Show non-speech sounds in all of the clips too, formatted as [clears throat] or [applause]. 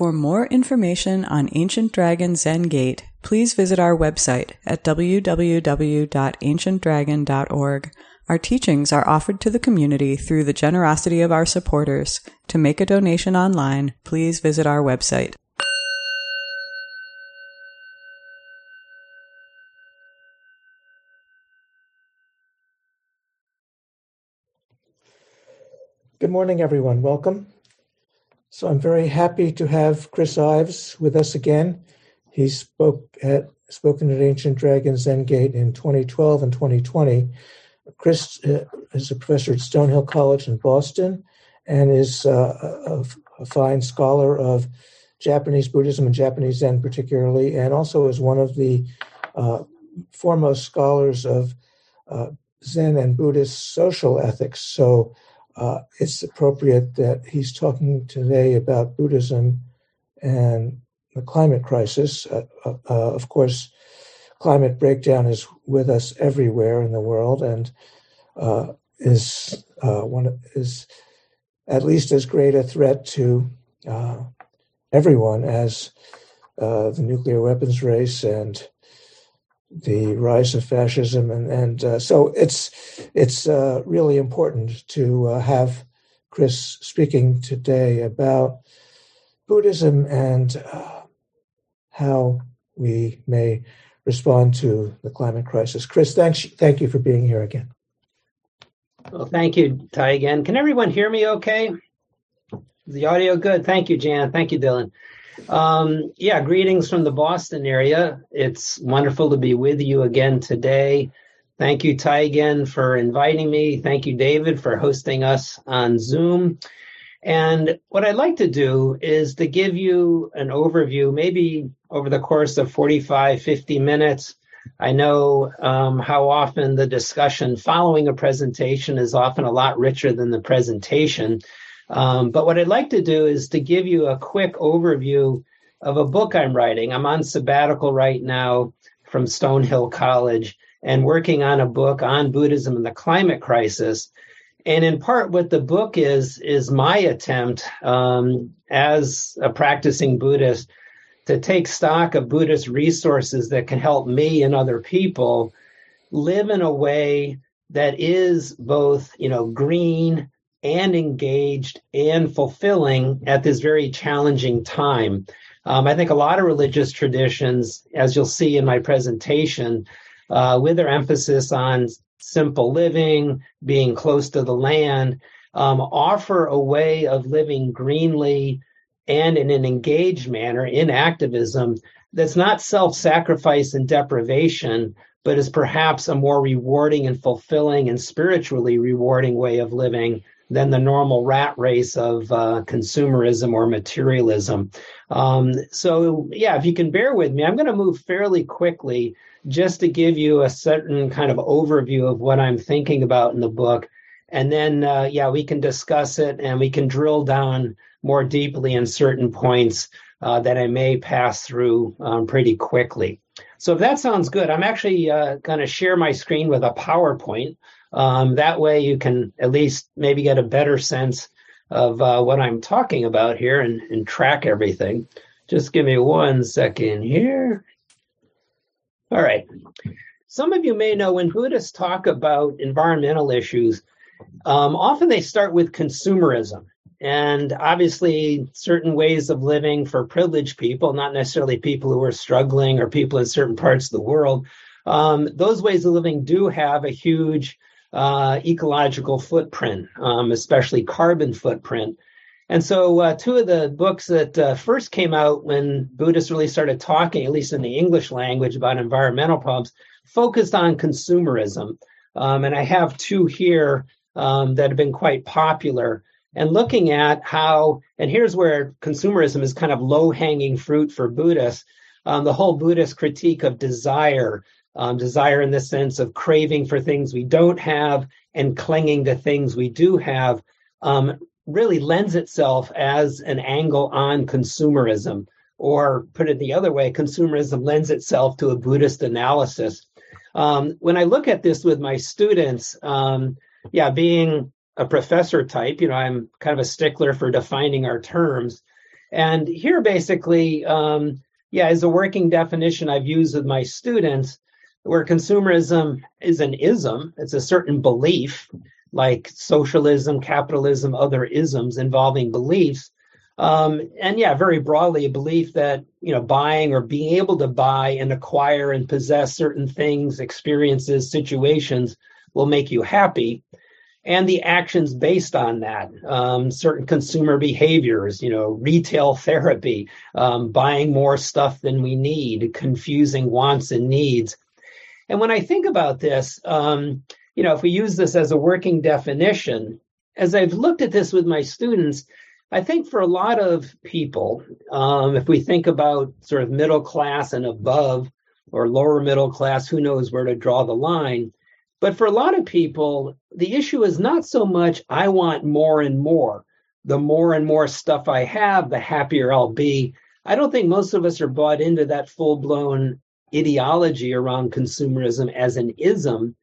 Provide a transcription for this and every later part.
For more information on Ancient Dragon Zen Gate, please visit our website at www.ancientdragon.org. Our teachings are offered to the community through the generosity of our supporters. To make a donation online, please visit our website. Good morning, everyone. Welcome. So I'm very happy to have Chris Ives with us again. He spoke at spoken at Ancient Dragon Zen Gate in 2012 and 2020. Chris uh, is a professor at Stonehill College in Boston and is uh, a, a, fine scholar of Japanese Buddhism and Japanese Zen, particularly, and also is one of the uh, foremost scholars of uh, Zen and Buddhist social ethics. So uh, it's appropriate that he's talking today about Buddhism and the climate crisis. Uh, uh, uh, of course, climate breakdown is with us everywhere in the world and uh, is uh, one is at least as great a threat to everyone as the nuclear weapons race and the rise of fascism, and and uh, so it's it's uh, really important to uh, have Chris speaking today about Buddhism and uh, how we may respond to the climate crisis. Chris, thanks, thank you for being here again. Well, thank you, Ty. Again, can everyone hear me? Okay, Is the audio good. Thank you, Jan. Thank you, Dylan. Um, yeah, greetings from the Boston area. It's wonderful to be with you again today. Thank you, Ty, again for inviting me. Thank you, David, for hosting us on Zoom. And what I'd like to do is to give you an overview, maybe over the course of 45, 50 minutes. I know um, how often the discussion following a presentation is often a lot richer than the presentation. Um, but what I'd like to do is to give you a quick overview of a book I'm writing. I'm on sabbatical right now from Stonehill College and working on a book on Buddhism and the climate crisis. And in part, what the book is, is my attempt um, as a practicing Buddhist to take stock of Buddhist resources that can help me and other people live in a way that is both, you know, green, and engaged and fulfilling at this very challenging time. Um, I think a lot of religious traditions, as you'll see in my presentation, uh, with their emphasis on simple living, being close to the land, um, offer a way of living greenly and in an engaged manner in activism that's not self sacrifice and deprivation, but is perhaps a more rewarding and fulfilling and spiritually rewarding way of living than the normal rat race of uh, consumerism or materialism. Um, so, yeah, if you can bear with me, I'm going to move fairly quickly just to give you a certain kind of overview of what I'm thinking about in the book. And then, uh, yeah, we can discuss it and we can drill down more deeply in certain points uh, that I may pass through um, pretty quickly. So, if that sounds good, I'm actually uh, going to share my screen with a PowerPoint. Um, that way, you can at least maybe get a better sense of uh, what I'm talking about here and, and track everything. Just give me one second here. All right. Some of you may know when Buddhists talk about environmental issues, um, often they start with consumerism. And obviously, certain ways of living for privileged people, not necessarily people who are struggling or people in certain parts of the world, um, those ways of living do have a huge uh, ecological footprint, um, especially carbon footprint. And so, uh, two of the books that uh, first came out when Buddhists really started talking, at least in the English language, about environmental problems, focused on consumerism. Um, and I have two here um, that have been quite popular. And looking at how, and here's where consumerism is kind of low hanging fruit for Buddhists. Um, the whole Buddhist critique of desire, um, desire in the sense of craving for things we don't have and clinging to things we do have, um, really lends itself as an angle on consumerism. Or put it the other way, consumerism lends itself to a Buddhist analysis. Um, when I look at this with my students, um, yeah, being a professor type, you know, I'm kind of a stickler for defining our terms. And here, basically, um, yeah, is a working definition I've used with my students, where consumerism is an ism, it's a certain belief, like socialism, capitalism, other isms involving beliefs. Um, and yeah, very broadly, a belief that you know buying or being able to buy and acquire and possess certain things, experiences, situations will make you happy, and the actions based on that, um, certain consumer behaviors, you know, retail therapy, um, buying more stuff than we need, confusing wants and needs. And when I think about this, um, you know, if we use this as a working definition, as I've looked at this with my students, I think for a lot of people, um, if we think about sort of middle class and above or lower middle class, who knows where to draw the line. But for a lot of people, the issue is not so much I want more and more. The more and more stuff I have, the happier I'll be. I don't think most of us are bought into that full blown ideology around consumerism as an ism.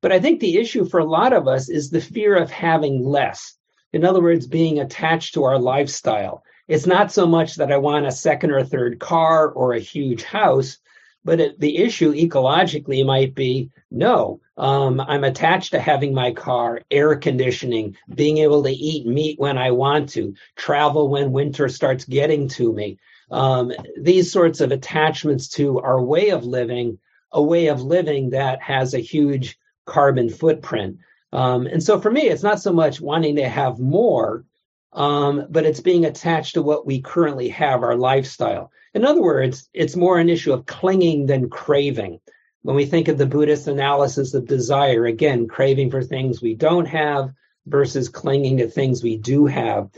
But I think the issue for a lot of us is the fear of having less in other words, being attached to our lifestyle. It's not so much that I want a second or third car or a huge house, but it, the issue ecologically might be no, um, I'm attached to having my car, air conditioning, being able to eat meat when I want to, travel when winter starts getting to me. Um, these sorts of attachments to our way of living, a way of living that has a huge carbon footprint. Um, and so for me, it's not so much wanting to have more, um, but it's being attached to what we currently have, our lifestyle. In other words, it's more an issue of clinging than craving. When we think of the Buddhist analysis of desire, again, craving for things we don't have versus clinging to things we do have.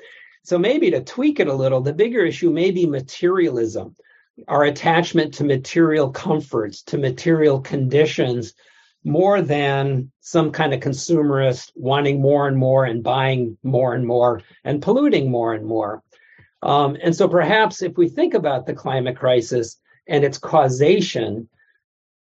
So maybe to tweak it a little, the bigger issue may be materialism, our attachment to material comforts, to material conditions more than some kind of consumerist wanting more and more and buying more and more and polluting more and more. Um, and so perhaps if we think about the climate crisis and its causation,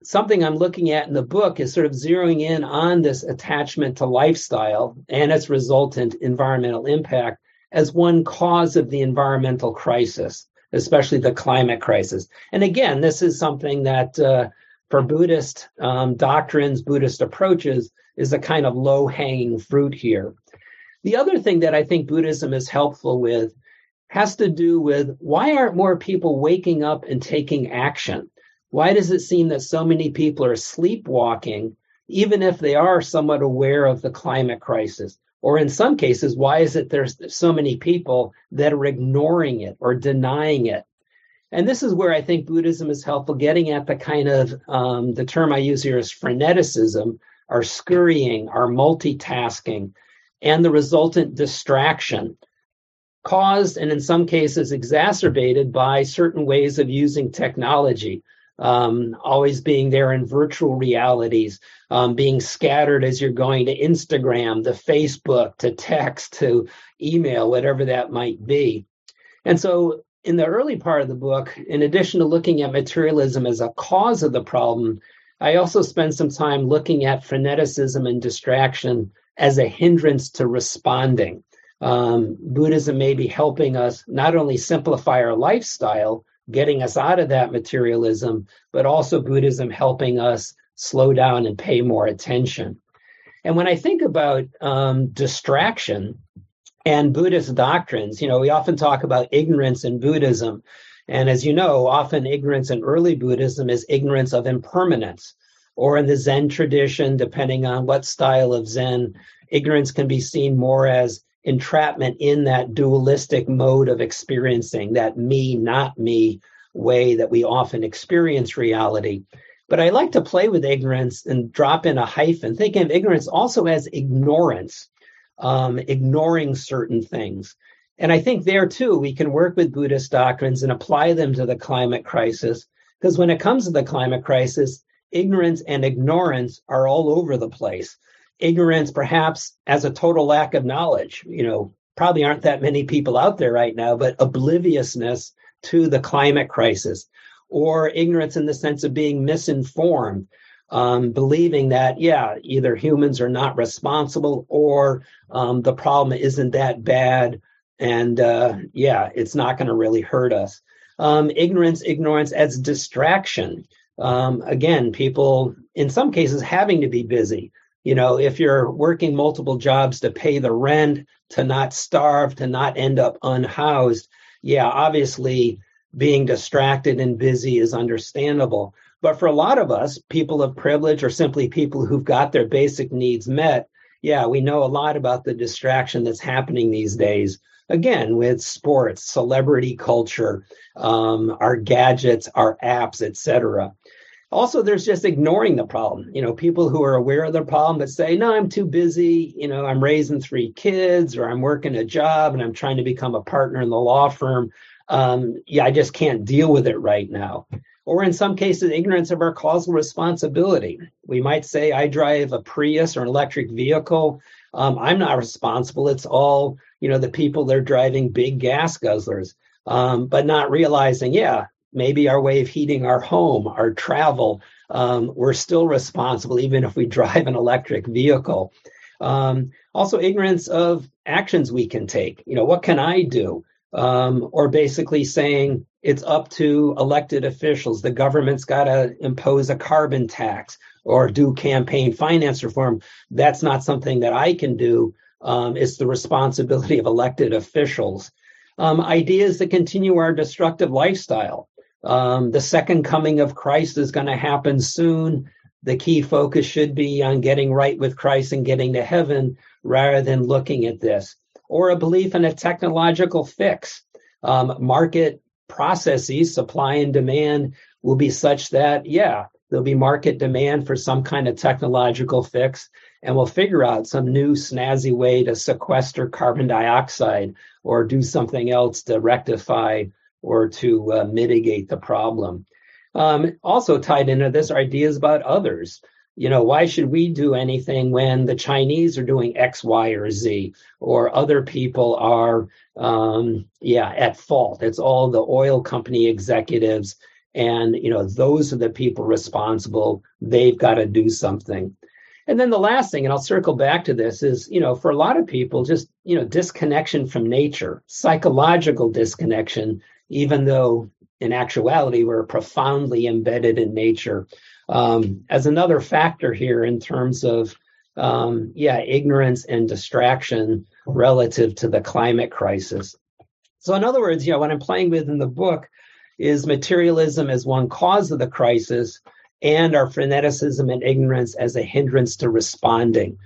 something I'm looking at in the book is sort of zeroing in on this attachment to lifestyle and its resultant environmental impact as one cause of the environmental crisis, especially the climate crisis. And again, this is something that uh, for Buddhist um, doctrines, Buddhist approaches, is a kind of low hanging fruit here. The other thing that I think Buddhism is helpful with has to do with why aren't more people waking up and taking action? Why does it seem that so many people are sleepwalking, even if they are somewhat aware of the climate crisis? Or in some cases, why is it there's so many people that are ignoring it or denying it? And this is where I think Buddhism is helpful, getting at the kind of um, the term I use here is freneticism, our scurrying, our multitasking, and the resultant distraction caused and in some cases exacerbated by certain ways of using technology. Um, always being there in virtual realities, um, being scattered as you're going to Instagram, to Facebook, to text, to email, whatever that might be. And so in the early part of the book, in addition to looking at materialism as a cause of the problem, I also spend some time looking at freneticism and distraction as a hindrance to responding. Um, Buddhism may be helping us not only simplify our lifestyle, getting us out of that materialism, but also Buddhism helping us slow down and pay more attention. And when I think about um, distraction, and Buddhist doctrines. You know, we often talk about ignorance in Buddhism. And as you know, often ignorance in early Buddhism is ignorance of impermanence. Or in the Zen tradition, depending on what style of Zen, ignorance can be seen more as entrapment in that dualistic mode of experiencing, that me, not me way that we often experience reality. But I like to play with ignorance and drop in a hyphen, thinking of ignorance also as ignorance um, ignoring certain things. And I think there too, we can work with Buddhist doctrines and apply them to the climate crisis. Because when it comes to the climate crisis, ignorance and ignorance are all over the place. Ignorance, perhaps, as a total lack of knowledge. You know, probably aren't that many people out there right now, but obliviousness to the climate crisis, or ignorance in the sense of being misinformed, um, believing that, yeah, either humans are not responsible or um, the problem isn't that bad And uh, yeah, it's not going to really hurt us. Um, ignorance, ignorance as distraction. Um, again, people in some cases having to be busy. You know, if you're working multiple jobs to pay the rent, to not starve, to not end up unhoused, yeah, obviously being distracted and busy is understandable. But for a lot of us, people of privilege or simply people who've got their basic needs met, yeah, we know a lot about the distraction that's happening these days. Again, with sports, celebrity culture, um, our gadgets, our apps, etc. Also, there's just ignoring the problem. You know, people who are aware of the problem but say, "No, I'm too busy. You know, I'm raising three kids, or I'm working a job, and I'm trying to become a partner in the law firm. Um, yeah, I just can't deal with it right now." or in some cases, ignorance of our causal responsibility. We might say, I drive a Prius or an electric vehicle. Um, I'm not responsible. It's all, you know, the people that are driving big gas guzzlers, um, but not realizing, yeah, maybe our way of heating our home, our travel, um, we're still responsible, even if we [laughs] drive an electric vehicle. Um, also, ignorance of actions we can take. You know, what can I do? Um, or basically saying, it's up to elected officials. The government's got to impose a carbon tax or do campaign finance reform. That's not something that I can do. Um, it's the responsibility of elected officials. Um, ideas that continue our destructive lifestyle. Um, the second coming of Christ is going to happen soon. The key focus should be on getting right with Christ and getting to heaven rather than looking at this. Or a belief in a technological fix. Um, market processes, supply and demand, will be such that, yeah, there'll be market demand for some kind of technological fix, and we'll figure out some new snazzy way to sequester carbon dioxide or do something else to rectify or to uh, mitigate the problem. Um, also tied into this are ideas about others you know, why should we do anything when the Chinese are doing X, Y, or Z, or other people are, um, yeah, at fault? It's all the oil company executives, and you know, those are the people responsible. They've got to do something. And then the last thing, and I'll circle back to this, is you know, for a lot of people, just you know, disconnection from nature, psychological disconnection, even though in actuality we're profoundly embedded in nature. Um, as another factor here in terms of um, yeah ignorance and distraction relative to the climate crisis. So in other words you know what i'm playing with in the book is materialism as one cause of the crisis and our freneticism and ignorance as a hindrance to responding.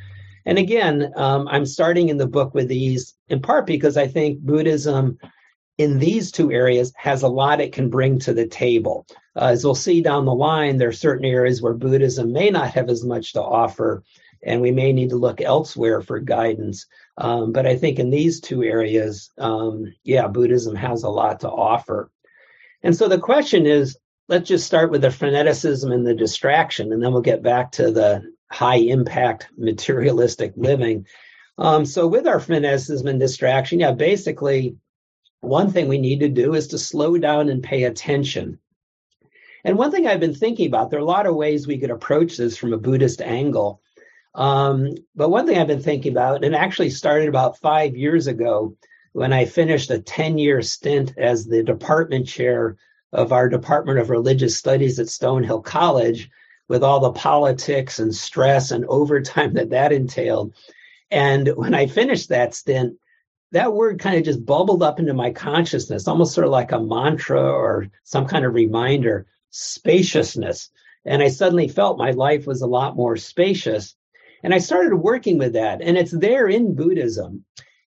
And again um, i'm starting in the book with these in part because i think buddhism in these two areas has a lot it can bring to the table. Uh, as we'll see down the line, there are certain areas where Buddhism may not have as much to offer, and we may need to look elsewhere for guidance. Um, but I think in these two areas, um, yeah, Buddhism has a lot to offer. And so the question is let's just start with the freneticism and the distraction, and then we'll get back to the high impact materialistic living. Um, so with our freneticism and distraction, yeah, basically one thing we need to do is to slow down and pay attention. And one thing I've been thinking about, there are a lot of ways we could approach this from a Buddhist angle. Um, but one thing I've been thinking about, and actually started about five years ago when I finished a 10 year stint as the department chair of our Department of Religious Studies at Stonehill College, with all the politics and stress and overtime [laughs] that that entailed. And when I finished that stint, that word kind of just bubbled up into my consciousness, almost sort of like a mantra or some kind of reminder spaciousness. And I suddenly felt my life was a lot more spacious. And I started working with that. And it's there in Buddhism.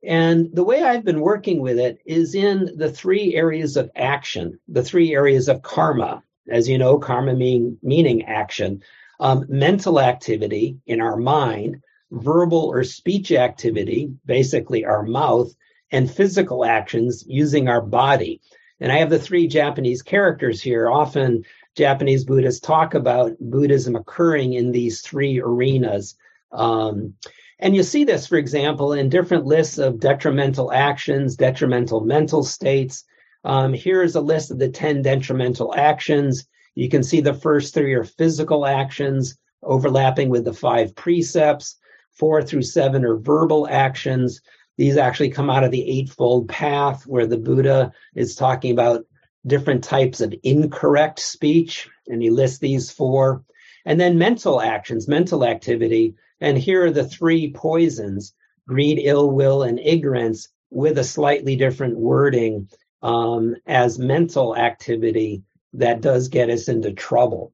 And the way I've been working with it is in the three areas of action, the three areas of karma. As you know, karma mean, meaning action, um, mental activity in our mind, verbal or speech activity, basically our mouth, and physical actions using our body. And I have the three Japanese characters here. Often Japanese Buddhists talk about Buddhism occurring in these three arenas. Um, and you see this, for example, in different lists of detrimental actions, detrimental mental states. Um, here is a list of the 10 detrimental actions. You can see the first three are physical actions overlapping with the five precepts. Four through seven are verbal actions. These actually come out of the Eightfold Path, where the Buddha is talking about different types of incorrect speech, and he lists these four. And then mental actions, mental activity. And here are the three poisons greed, ill will, and ignorance with a slightly different wording um, as mental activity that does get us into trouble.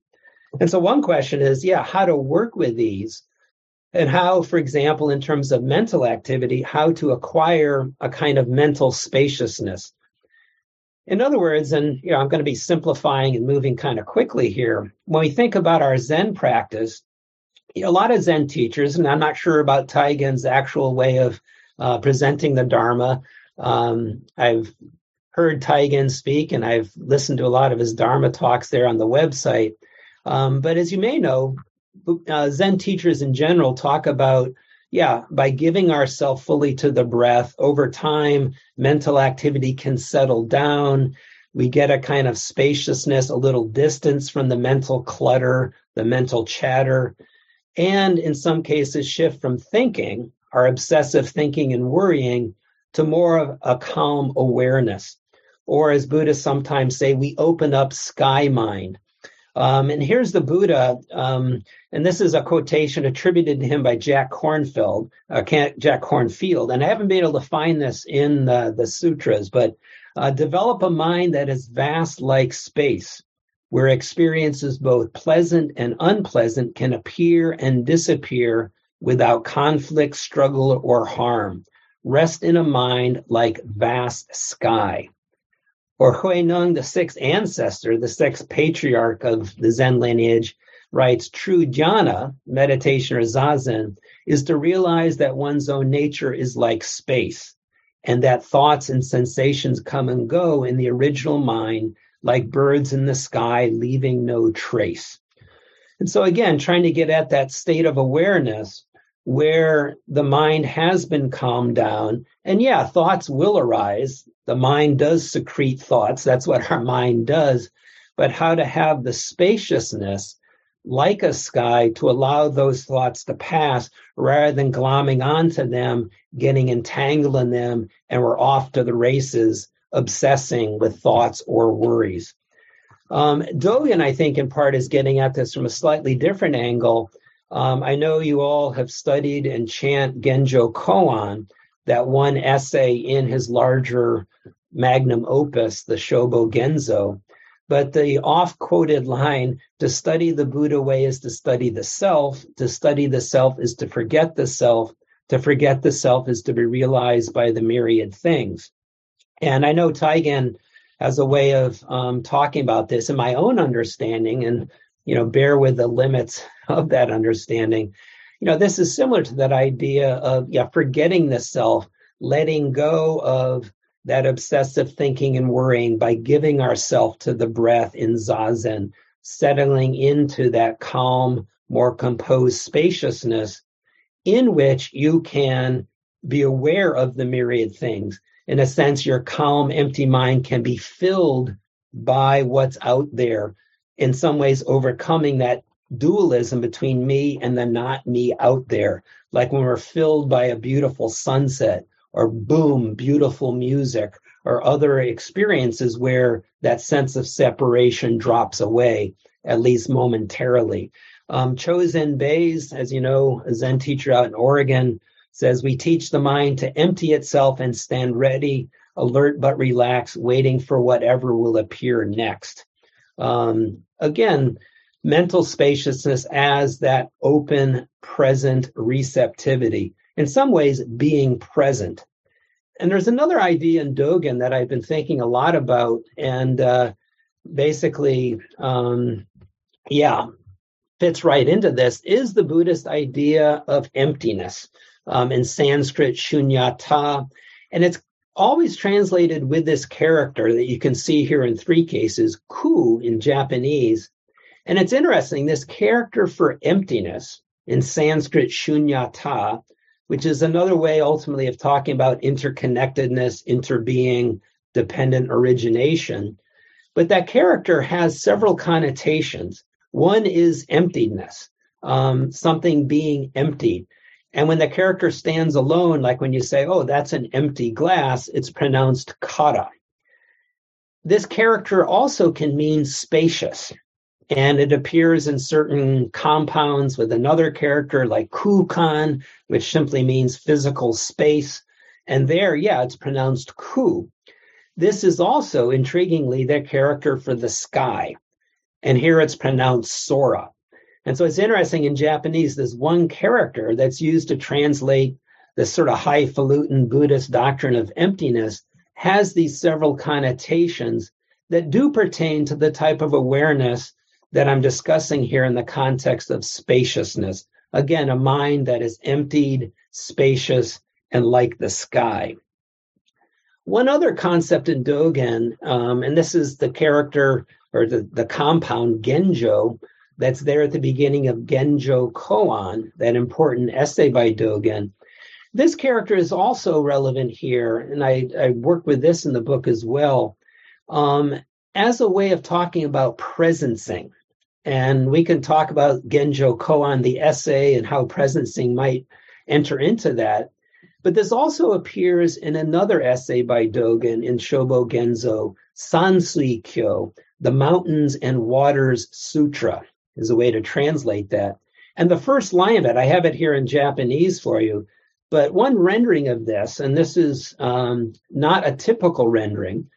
And so one question is, yeah, how to work with these and how, for example, in terms of mental activity, how to acquire a kind of mental spaciousness. In other words, and you know, I'm going to be simplifying and moving kind of quickly here. When we think about our Zen practice, a lot of Zen teachers, and I'm not sure about Taigen's actual way of uh, presenting the Dharma. Um, I've heard Taigen speak, and I've listened to a lot of his Dharma talks there on the website. Um, but as you may know, uh, Zen teachers in general talk about, yeah, by giving ourselves fully to the breath, over time, mental activity can settle down. We get a kind of spaciousness, a little distance from the mental clutter, the mental chatter, and in some cases, shift from thinking, our obsessive thinking and worrying, to more of a calm awareness. Or as Buddhists sometimes say, we open up sky mind um, and here's the Buddha, um, and this is a quotation attributed to him by Jack Kornfield, uh, Jack Kornfield. And I haven't been able to find this in uh, the sutras, but uh, develop a mind that is vast like space, where experiences both pleasant and unpleasant can appear and disappear without conflict, struggle, or harm. Rest in a mind like vast sky or Huineng, the sixth ancestor, the sixth patriarch of the Zen lineage, writes true jhana, meditation or zazen, is to realize that one's own nature is like space and that thoughts and sensations come and go in the original mind like birds in the sky, leaving no trace. And so, again, trying to get at that state of awareness where the mind has been calmed down. And yeah, thoughts will arise. The mind does secrete thoughts. That's what our mind does. But how to have the spaciousness like a sky to allow those thoughts to pass rather than glomming onto them, getting entangled in them, and we're off to the races, obsessing with thoughts or worries. Um, Dogen, I think, in part, is getting at this from a slightly different angle um, I know you all have studied and chant Genjo Koan, that one essay in his larger magnum opus, the Shobo Genzo. But the oft quoted line, to study the Buddha way is to study the self, to study the self is to forget the self, to forget the self is to be realized by the myriad things. And I know Taigen has a way of um, talking about this in my own understanding, and you know, bear with the limits of that understanding. You know, this is similar to that idea of yeah, forgetting the self, letting go of that obsessive thinking and worrying by giving ourselves to the breath in zazen, settling into that calm, more composed spaciousness in which you can be aware of the myriad things. In a sense, your calm, empty mind can be filled by what's out there, in some ways overcoming that dualism between me and the not me out there. Like when we're filled by a beautiful sunset or boom, beautiful music or other experiences where that sense of separation drops away, at least momentarily. Um, Chozen Bays, as you know, a Zen teacher out in Oregon, says we teach the mind to empty itself and stand ready, alert but relaxed, waiting for whatever will appear next. Um, again, mental spaciousness as that open, present receptivity. In some ways, being present. And there's another idea in Dogen that I've been thinking a lot about, and uh, basically, um, yeah, fits right into this is the Buddhist idea of emptiness. Um, in Sanskrit, shunyata. And it's always translated with this character that you can see here in three cases, ku in Japanese, and it's interesting, this character for emptiness in Sanskrit, shunyata, which is another way ultimately of talking about interconnectedness, interbeing, dependent origination. But that character has several connotations. One is emptiness, um, something being emptied. And when the character stands alone, like when you say, oh, that's an empty glass, it's pronounced kara. This character also can mean spacious, and it appears in certain compounds with another character like kukan, which simply means physical space. And there, yeah, it's pronounced ku. This is also, intriguingly, the character for the sky. And here it's pronounced sora. And so it's interesting in Japanese, there's one character that's used to translate this sort of highfalutin Buddhist doctrine of emptiness has these several connotations that do pertain to the type of awareness that I'm discussing here in the context of spaciousness. Again, a mind that is emptied, spacious, and like the sky. One other concept in Dogen, um, and this is the character or the, the compound Genjo, that's there at the beginning of Genjo Koan, that important essay by Dogen. This character is also relevant here, and I, I work with this in the book as well, um, as a way of talking about presencing. And we can talk about Genjo Koan, the essay, and how presencing might enter into that. But this also appears in another essay by Dogen in Shobo Genzo, Sansui Kyo, the Mountains and Waters Sutra is a way to translate that. And the first line of it, I have it here in Japanese for you, but one rendering of this, and this is um, not a typical rendering,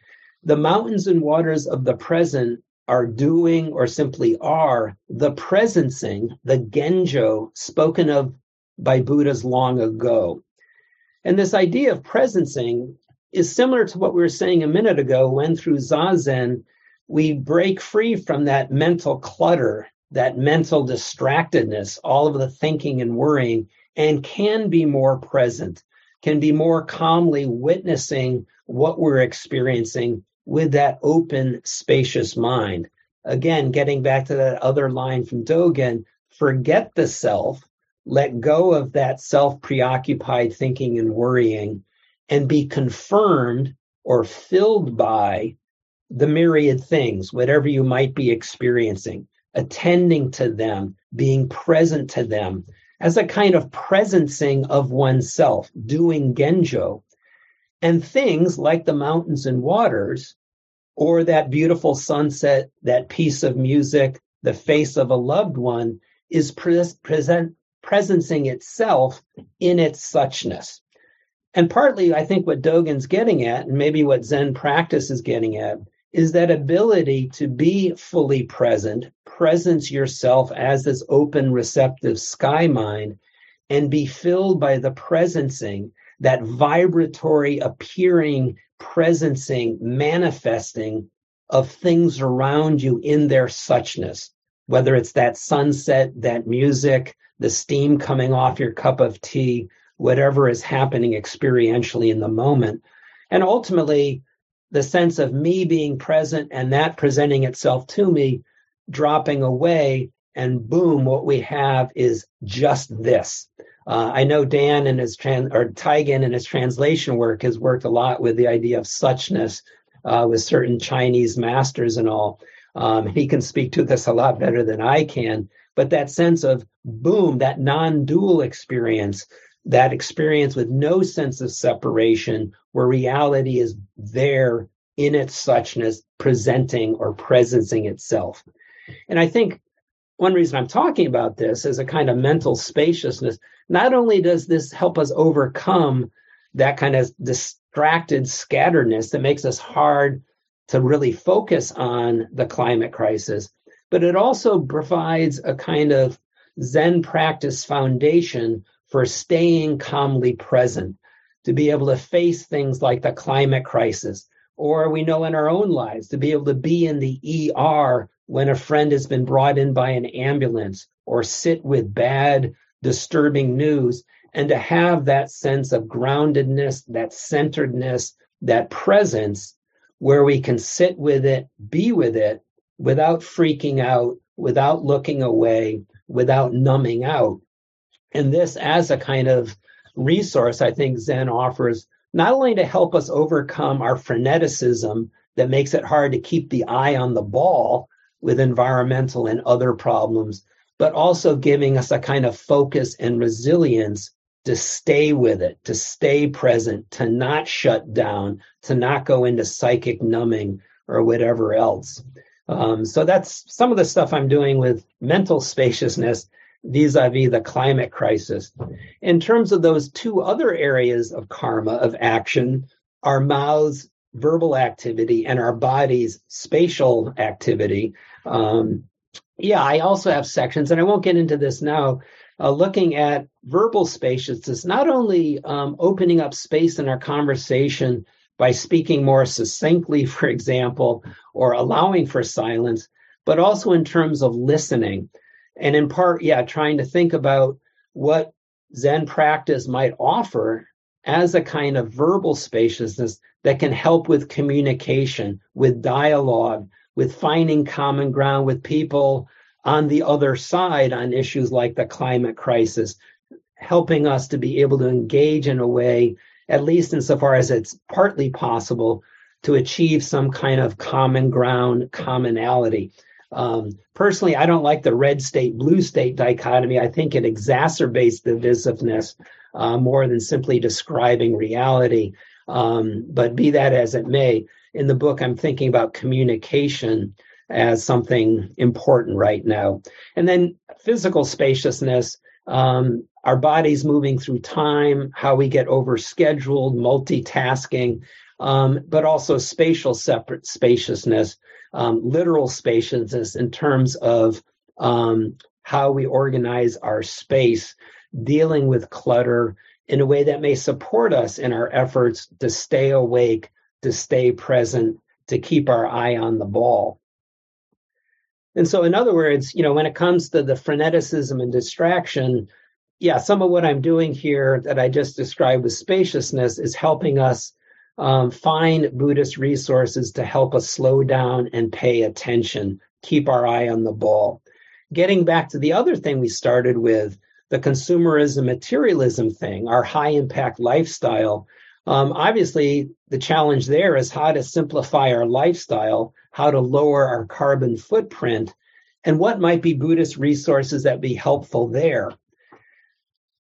the mountains and waters of the present are doing or simply are the presencing, the genjo spoken of by Buddhas long ago. And this idea of presencing is similar to what we were saying a minute ago when through Zazen we break free from that mental clutter that mental distractedness, all of the thinking and worrying, and can be more present, can be more calmly witnessing what we're experiencing with that open, spacious mind. Again, getting back to that other line from Dogen forget the self, let go of that self preoccupied thinking and worrying, and be confirmed or filled by the myriad things, whatever you might be experiencing attending to them, being present to them as a kind of presencing of oneself, doing genjo. And things like the mountains and waters, or that beautiful sunset, that piece of music, the face of a loved one, is present, presencing itself in its suchness. And partly, I think what Dogen's getting at, and maybe what Zen practice is getting at, is that ability to be fully present, presence yourself as this open, receptive sky mind, and be filled by the presencing, that vibratory appearing, presencing, manifesting of things around you in their suchness, whether it's that sunset, that music, the steam coming off your cup of tea, whatever is happening experientially in the moment. And ultimately, the sense of me being present and that presenting itself to me dropping away and boom what we have is just this uh, i know dan and his trans or taigen in his translation work has worked a lot with the idea of suchness uh, with certain chinese masters and all um, he can speak to this a lot better than i can but that sense of boom that non-dual experience that experience with no sense of separation where reality is there in its suchness, presenting or presencing itself. And I think one reason I'm talking about this is a kind of mental spaciousness. Not only does this help us overcome that kind of distracted scatteredness that makes us hard to really focus on the climate crisis, but it also provides a kind of Zen practice foundation for staying calmly present, to be able to face things like the climate crisis, or we know in our own lives to be able to be in the ER when a friend has been brought in by an ambulance, or sit with bad, disturbing news, and to have that sense of groundedness, that centeredness, that presence where we can sit with it, be with it without freaking out, without looking away, without numbing out, and this, as a kind of resource, I think Zen offers not only to help us overcome our freneticism that makes it hard to keep the eye on the ball with environmental and other problems, but also giving us a kind of focus and resilience to stay with it, to stay present, to not shut down, to not go into psychic numbing or whatever else. Um, so that's some of the stuff I'm doing with mental spaciousness vis-a-vis the climate crisis. In terms of those two other areas of karma of action, our mouths verbal activity and our body's spatial activity. Um, yeah, I also have sections, and I won't get into this now, uh, looking at verbal spaciousness, not only um, opening up space in our conversation by speaking more succinctly, [laughs] for example, or allowing for silence, but also in terms of listening. And in part, yeah, trying to think about what Zen practice might offer as a kind of verbal spaciousness that can help with communication, with dialogue, with finding common ground with people on the other side on issues like the climate crisis, helping us to be able to engage in a way, at least insofar as it's partly possible, to achieve some kind of common ground, commonality. Um, personally, I don't like the red state, blue state dichotomy. I think it exacerbates divisiveness uh, more than simply describing reality. Um, but be that as it may, in the book, I'm thinking about communication as something important right now. And then physical spaciousness, um, our bodies moving through time, how we get overscheduled, multitasking, um, but also spatial separate spaciousness, um, literal spaciousness in terms of um, how we organize our space, dealing with clutter in a way that may support us in our efforts to stay awake, to stay present, to keep our eye on the ball. And so, in other words, you know, when it comes to the freneticism and distraction, yeah, some of what I'm doing here that I just described with spaciousness is helping us um, find Buddhist resources to help us slow down and pay attention, keep our eye on the ball. Getting back to the other thing we started with, the consumerism materialism thing, our high impact lifestyle. Um, obviously, the challenge there is how to simplify our lifestyle, how to lower our carbon footprint, and what might be Buddhist resources that be helpful there.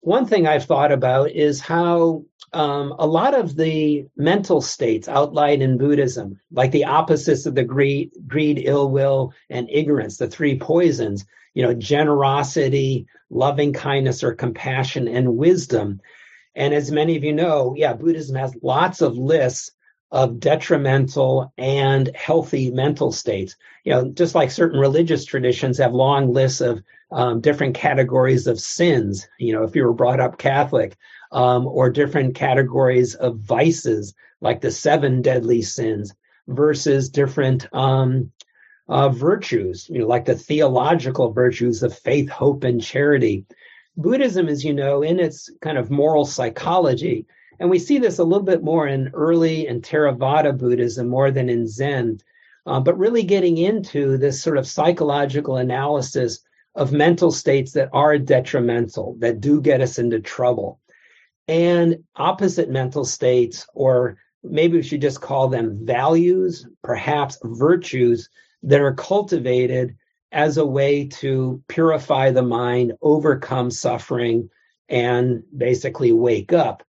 One thing I've thought about is how um, a lot of the mental states outlined in Buddhism, like the opposites of the greed, greed, ill will, and ignorance, the three poisons, you know, generosity, loving kindness or compassion, and wisdom. And as many of you know, yeah, Buddhism has lots of lists of detrimental and healthy mental states. You know, just like certain religious traditions have long lists of um, different categories of sins. You know, if you were brought up Catholic, um, or different categories of vices, like the seven deadly sins, versus different um, uh, virtues, you know, like the theological virtues of faith, hope, and charity. Buddhism, as you know, in its kind of moral psychology, and we see this a little bit more in early and Theravada Buddhism more than in Zen, uh, but really getting into this sort of psychological analysis of mental states that are detrimental, that do get us into trouble, and opposite mental states, or maybe we should just call them values, perhaps virtues that are cultivated as a way to purify the mind, overcome suffering, and basically wake up.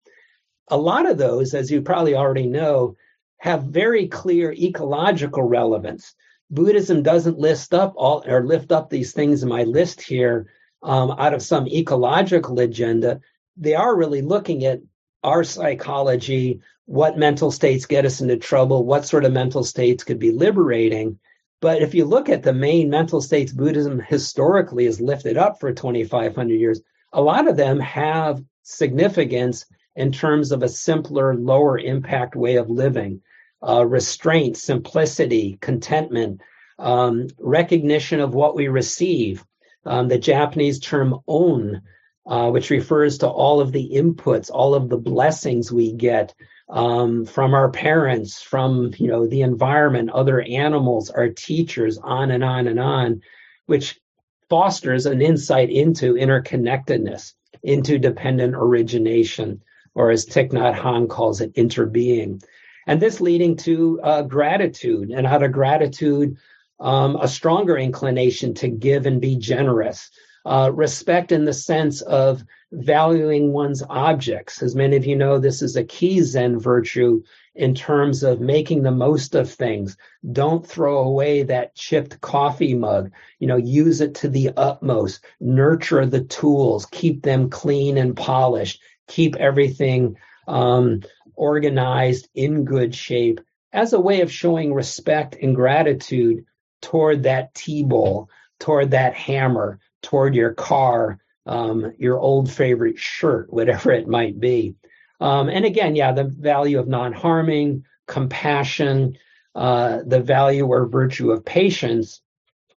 A lot of those, as you probably already know, have very clear ecological relevance. Buddhism doesn't list up all or lift up these things in my list here um, out of some ecological agenda. They are really looking at our psychology, what mental states get us into trouble, what sort of mental states could be liberating. But if you look at the main mental states Buddhism historically has lifted up for 2,500 years, a lot of them have significance in terms of a simpler, lower impact way of living. Uh, restraint, simplicity, contentment, um, recognition of what we receive. Um, the Japanese term on, uh, which refers to all of the inputs, all of the blessings we get um, from our parents, from you know the environment, other animals, our teachers, on and on and on, which fosters an insight into interconnectedness, into dependent origination, or as Thich Nhat Hanh calls it, interbeing. And this leading to uh, gratitude, and out of gratitude, um, a stronger inclination to give and be generous. Uh, respect in the sense of valuing one's objects. As many of you know, this is a key Zen virtue in terms of making the most of things. Don't throw away that chipped coffee mug. You know, use it to the utmost. Nurture the tools. Keep them clean and polished. Keep everything um, organized in good shape as a way of showing respect and gratitude toward that tea bowl, toward that hammer, toward your car, um, your old favorite shirt, whatever it might be. Um, and again, yeah, the value of non harming, compassion, uh, the value or virtue of patience.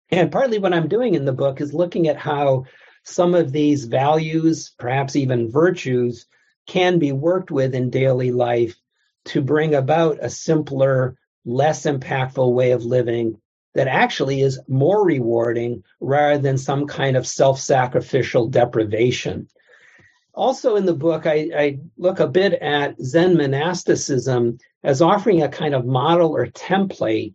And partly what I'm doing in the book is looking at how some of these values, perhaps even virtues, can be worked with in daily life to bring about a simpler, less impactful way of living that actually is more rewarding rather than some kind of self sacrificial deprivation. Also, in the book, I, I, look a bit at Zen monasticism as offering a kind of model or template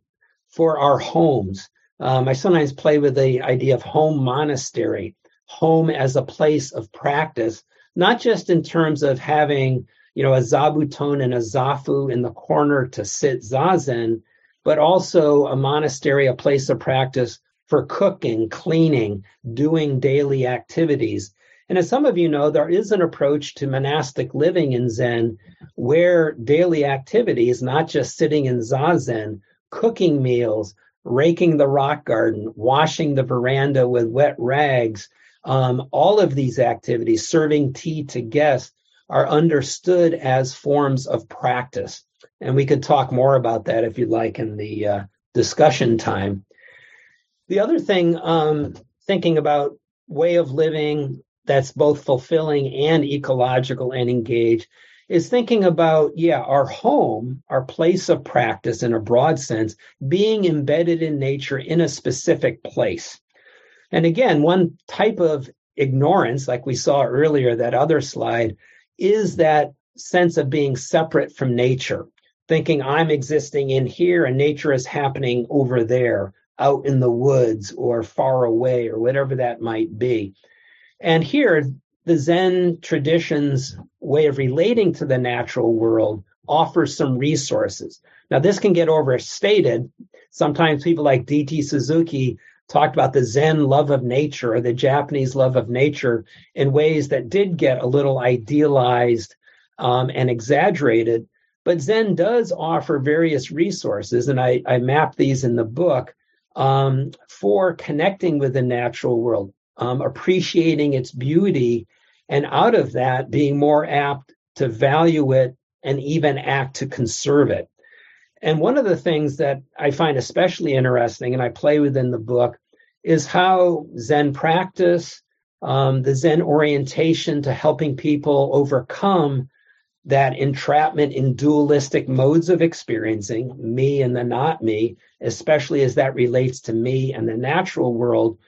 for our homes. Um, I sometimes play with the idea of home monastery, home as a place of practice, not just in terms of having you know a zabuton and a zafu in the corner to sit zazen, but also a monastery, a place of practice for cooking, cleaning, doing daily activities. And as some of you know, there is an approach to monastic living in Zen where daily activity is not just sitting in Zazen, cooking meals, raking the rock garden, washing the veranda with wet rags, um, all of these activities, serving tea to guests, are understood as forms of practice. And we could talk more about that if you'd like in the uh, discussion time. The other thing, um, thinking about way of living that's both fulfilling and ecological and engaged, is thinking about, yeah, our home, our place of practice in a broad sense, being embedded in nature in a specific place. And again, one type of ignorance, like we saw earlier, that other slide, is that sense of being separate from nature, thinking I'm existing in here and nature is happening over there, out in the woods or far away or whatever that might be. And here, the Zen tradition's way of relating to the natural world offers some resources. Now, this can get overstated. Sometimes people like D.T. Suzuki talked about the Zen love of nature or the Japanese love of nature in ways that did get a little idealized um, and exaggerated. But Zen does offer various resources, and I, I map these in the book um, for connecting with the natural world, um, appreciating its beauty, and out of that, being more apt to value it and even act to conserve it. And one of the things that I find especially interesting, and I play within the book, is how Zen practice, um, the Zen orientation to helping people overcome that entrapment in dualistic modes of experiencing, me and the not me, especially as that relates to me and the natural world,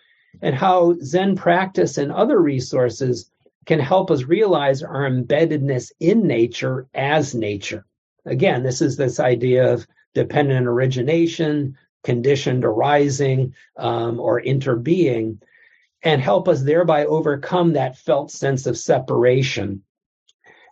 and how Zen practice and other resources can help us realize our embeddedness in nature as nature. Again, this is this idea of dependent origination, conditioned arising, um, or interbeing, and help us thereby overcome that felt sense of separation.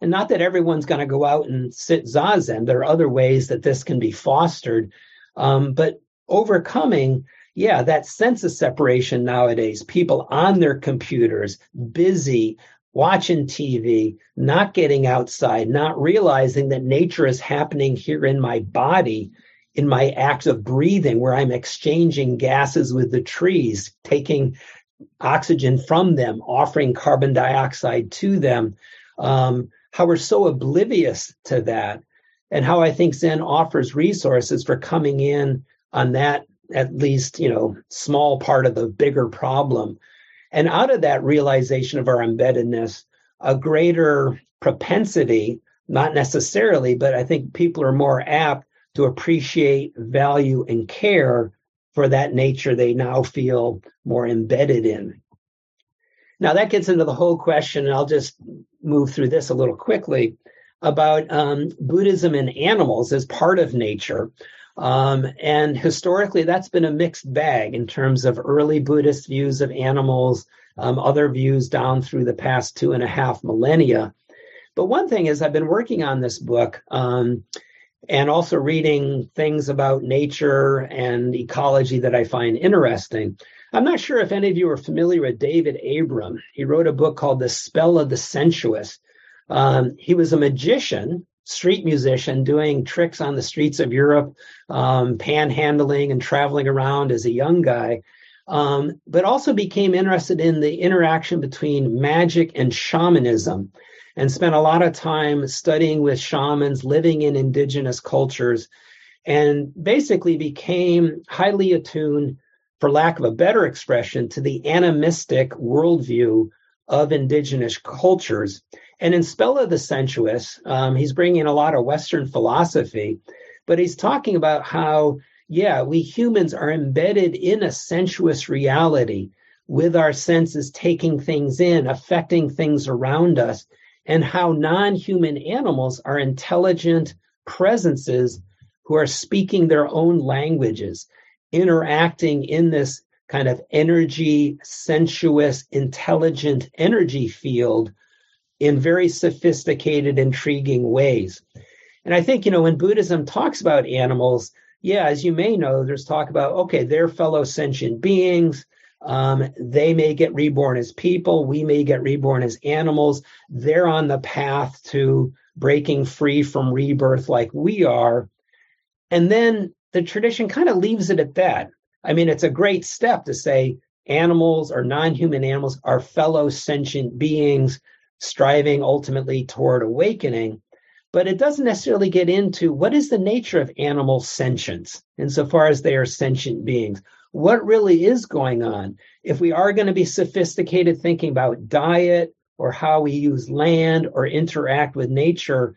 And not that everyone's going to go out and sit zazen. There are other ways that this can be fostered. Um, but overcoming, yeah, that sense of separation nowadays, people on their computers, busy, watching TV, not getting outside, not realizing that nature is happening here in my body, in my act of breathing, where I'm exchanging gases with the trees, taking oxygen from them, offering carbon dioxide to them. Um, how we're so oblivious to that, and how I think Zen offers resources for coming in on that at least you know small part of the bigger problem and out of that realization of our embeddedness, a greater propensity, not necessarily, but I think people are more apt to appreciate, value, and care for that nature they now feel more embedded in. Now, that gets into the whole question, and I'll just move through this a little quickly about um, Buddhism and animals as part of nature. Um, and historically, that's been a mixed bag in terms of early Buddhist views of animals, um, other views down through the past two and a half millennia. But one thing is, I've been working on this book um, and also reading things about nature and ecology that I find interesting. I'm not sure if any of you are familiar with David Abram. He wrote a book called The Spell of the Sensuous. Um, he was a magician, street musician, doing tricks on the streets of Europe, um, panhandling and traveling around as a young guy. Um, but also became interested in the interaction between magic and shamanism and spent a lot of time studying with shamans living in indigenous cultures and basically became highly attuned, for lack of a better expression, to the animistic worldview of indigenous cultures. And in Spell of the Sensuous, um, he's bringing a lot of Western philosophy, but he's talking about how, yeah, we humans are embedded in a sensuous reality with our senses taking things in, affecting things around us and how non human animals are intelligent presences who are speaking their own languages, interacting in this kind of energy, sensuous, intelligent energy field in very sophisticated, intriguing ways. And I think, you know, when Buddhism talks about animals, yeah, as you may know, there's talk about, okay, they're fellow sentient beings. Um, they may get reborn as people. We may get reborn as animals. They're on the path to breaking free from rebirth like we are. And then the tradition kind of leaves it at that. I mean, it's a great step to say animals or non human animals are fellow sentient beings striving ultimately toward awakening. But it doesn't necessarily get into what is the nature of animal sentience insofar as they are sentient beings what really is going on. If we are going to be sophisticated thinking about diet or how we use land or interact with nature,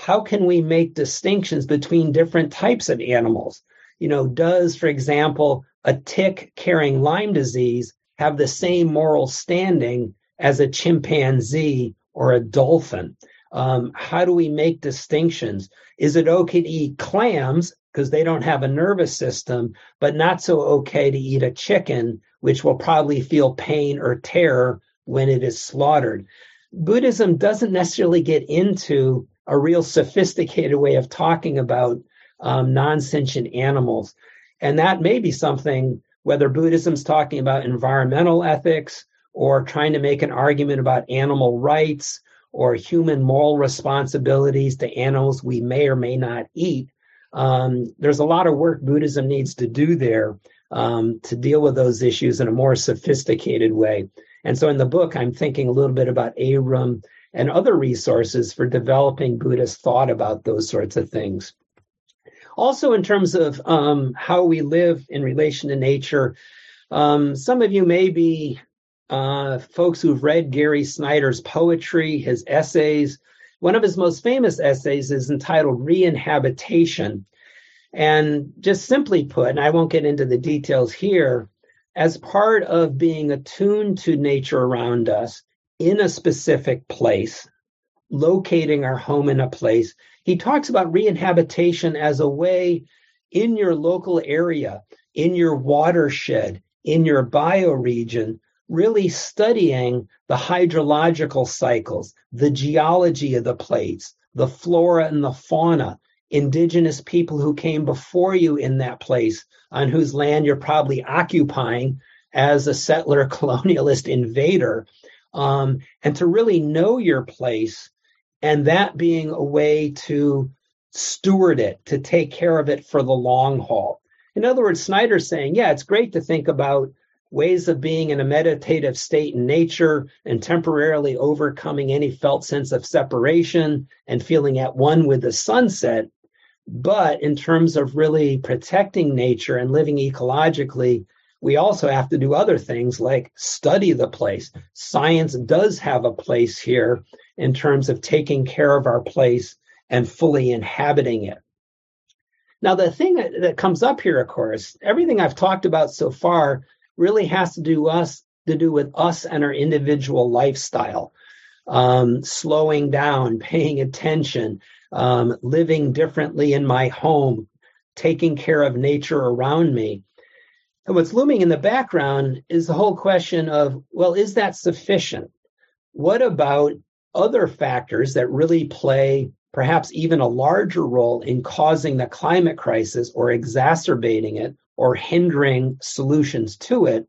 how can we make distinctions between different types of animals? You know, does, for example, a tick carrying Lyme disease have the same moral standing as a chimpanzee or a dolphin? Um, how do we make distinctions? Is it okay to eat clams because they don't have a nervous system, but not so okay to eat a chicken, which will probably feel pain or terror when it is slaughtered. Buddhism doesn't necessarily get into a real sophisticated way of talking about um, non sentient animals. And that may be something, whether Buddhism's talking about environmental ethics or trying to make an argument about animal rights or human moral responsibilities to animals we may or may not eat um, there's a lot of work Buddhism needs to do there um, to deal with those issues in a more sophisticated way. And so in the book, I'm thinking a little bit about Abram and other resources for developing Buddhist thought about those sorts of things. Also, in terms of um, how we live in relation to nature, um, some of you may be uh, folks who've read Gary Snyder's poetry, his essays, one of his most famous essays is entitled Reinhabitation. And just simply put, and I won't get into the details here, as part of being attuned to nature around us in a specific place, locating our home in a place, he talks about reinhabitation as a way in your local area, in your watershed, in your bioregion really studying the hydrological cycles, the geology of the plates, the flora and the fauna, indigenous people who came before you in that place, on whose land you're probably occupying as a settler [laughs] colonialist invader, um, and to really know your place, and that being a way to steward it, to take care of it for the long haul. In other words, Snyder's saying, yeah, it's great to think about ways of being in a meditative state in nature and temporarily overcoming any felt sense of separation and feeling at one with the sunset. But in terms of really protecting nature and living ecologically, we also have to do other things like study the place. Science does have a place here in terms of taking care of our place and fully inhabiting it. Now, the thing that, comes up here, of course, everything I've talked about so far really has to do us to do with us and our individual lifestyle. Um, slowing down, paying attention, um, living differently in my home, taking care of nature around me. And what's looming in the background is the whole question of well, is that sufficient? What about other factors that really play perhaps even a larger role in causing the climate crisis or exacerbating it or hindering solutions to it,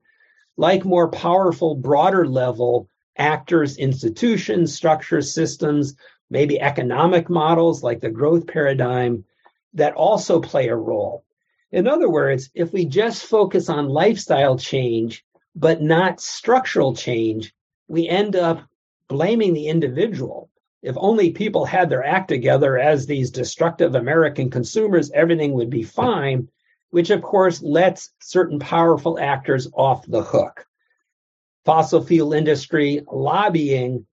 like more powerful, broader level actors, institutions, structures, systems, maybe economic models like the growth paradigm that also play a role. In other words, if we just focus on lifestyle change, but not structural change, we end up blaming the individual. If only people had their act together as these destructive American consumers, everything would be fine, which of course lets certain powerful actors off the hook. Fossil fuel industry lobbying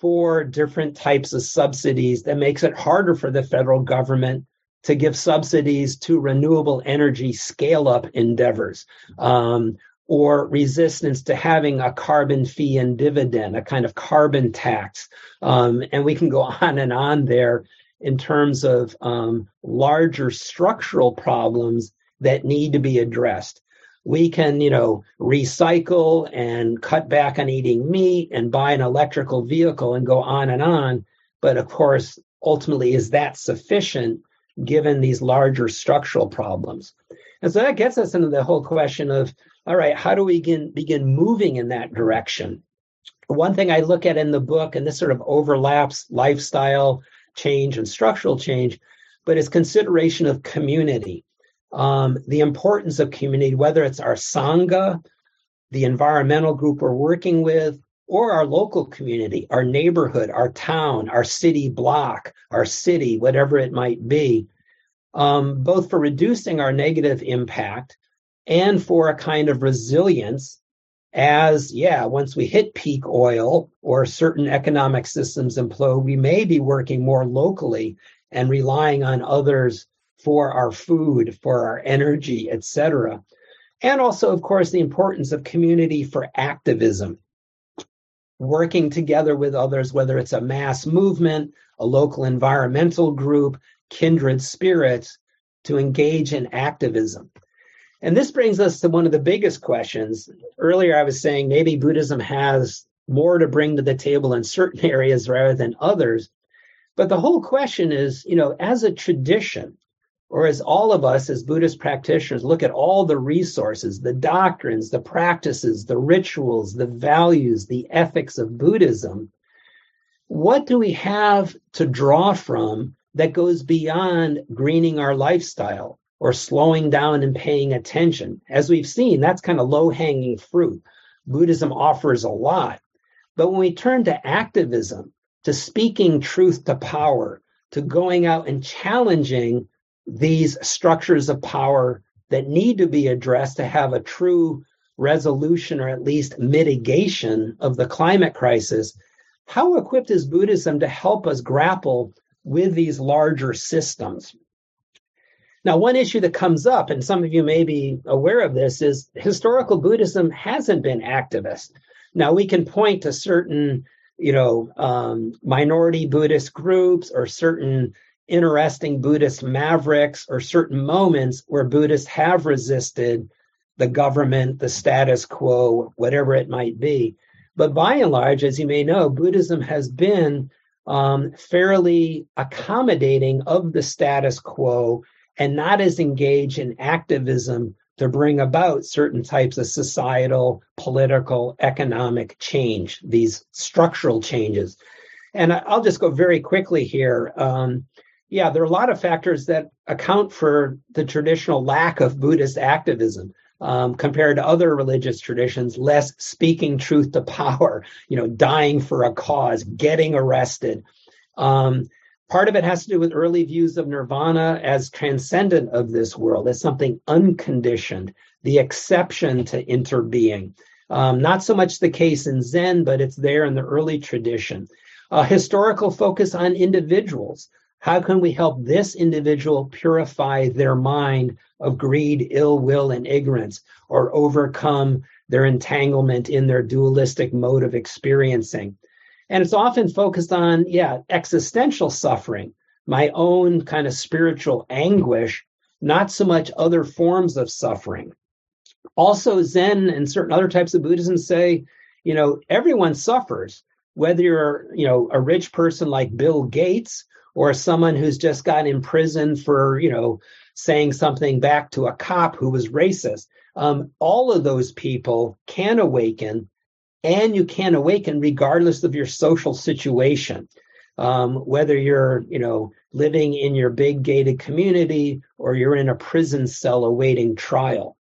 for different types of subsidies that makes it harder for the federal government to give subsidies to renewable energy scale up endeavors um, or resistance to having a carbon fee and dividend, a kind of carbon tax. Um, and we can go [laughs] on and on there in terms of um, larger structural problems that need to be addressed. We can, you know, recycle and cut back on eating meat and buy an electrical vehicle and go on and on. But of course, ultimately, is that sufficient given these larger structural problems? And so that gets us into the whole question of all right, how do we begin, begin moving in that direction? One thing I look at in the book, and this sort of overlaps lifestyle change and structural change, but is consideration of community. Um, the importance of community, whether it's our Sangha, the environmental group we're working with, or our local community, our neighborhood, our town, our city block, our city, whatever it might be, um, both for reducing our negative impact and for a kind of resilience as, yeah, once we hit peak oil or certain economic systems implode, we may be working more locally and relying on others for our food, for our energy, etc. And also, of course, the importance of community for activism, working together with others, whether it's a mass movement, a local environmental group, kindred spirits, to engage in activism. And this brings us to one of the biggest questions. Earlier, I was saying maybe Buddhism has more to bring to the table in certain [laughs] areas rather than others. But the whole question is, you know, as a tradition, or as all of us as Buddhist practitioners look at all the resources, the doctrines, the practices, the rituals, the values, the ethics of Buddhism, what do we have to draw from that goes beyond greening our lifestyle? or slowing down and paying attention. As we've seen, that's kind of low hanging fruit. Buddhism offers a lot. But when we turn to activism, to speaking truth to power, to going out and challenging these structures of power that need to be addressed to have a true resolution or at least mitigation of the climate crisis, how equipped is Buddhism to help us grapple with these larger systems? Now, one issue that comes up, and some of you may be aware of this, is historical Buddhism hasn't been activist. Now, we can point to certain, you know, um, minority Buddhist groups or certain interesting Buddhist mavericks or certain moments where Buddhists have resisted the government, the status quo, whatever it might be. But by and large, as you may know, Buddhism has been um, fairly accommodating of the status quo and not as engaged in activism to bring about certain types of societal, political, economic change, these structural changes. And I'll just go very quickly here. Um, yeah, there are a lot of factors that account for the traditional lack of Buddhist activism. Um, compared to other religious traditions, less speaking truth to [laughs] power, you know, dying for a cause, getting arrested. Um, Part of it has to do with early views of nirvana as transcendent of this world, as something unconditioned, the exception to interbeing. Um, not so much the case in Zen, but it's there in the early tradition. A historical focus on individuals. How can we help this individual purify their mind of greed, ill will, and ignorance, or overcome their entanglement in their dualistic mode of experiencing? And it's often focused on, yeah, existential suffering, my own kind of spiritual anguish, not so much other forms of suffering. Also, Zen and certain other types of Buddhism say, you know, everyone suffers, whether you're, you know, a rich person like Bill Gates or someone who's just got in prison for, you know, saying something back to a cop who was racist. Um, all of those people can awaken, and you can awaken regardless of your social situation. Um, whether you're, you know, living in your big gated community or you're in a prison cell awaiting trial.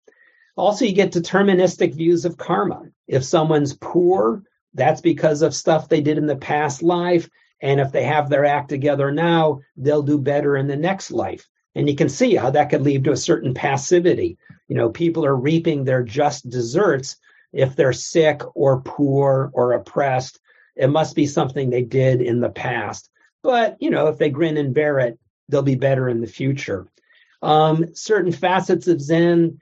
Also, you get deterministic views of karma. If someone's poor, that's because of stuff they did in the past life. And if they have their act together now, they'll do better in the next life. And you can see how that could lead to a certain passivity. You know, people are reaping their just deserts if they're sick or poor or oppressed. It must be something they did in the past. But, you know, if they grin and bear it, they'll be better in the future. Um, certain facets of Zen,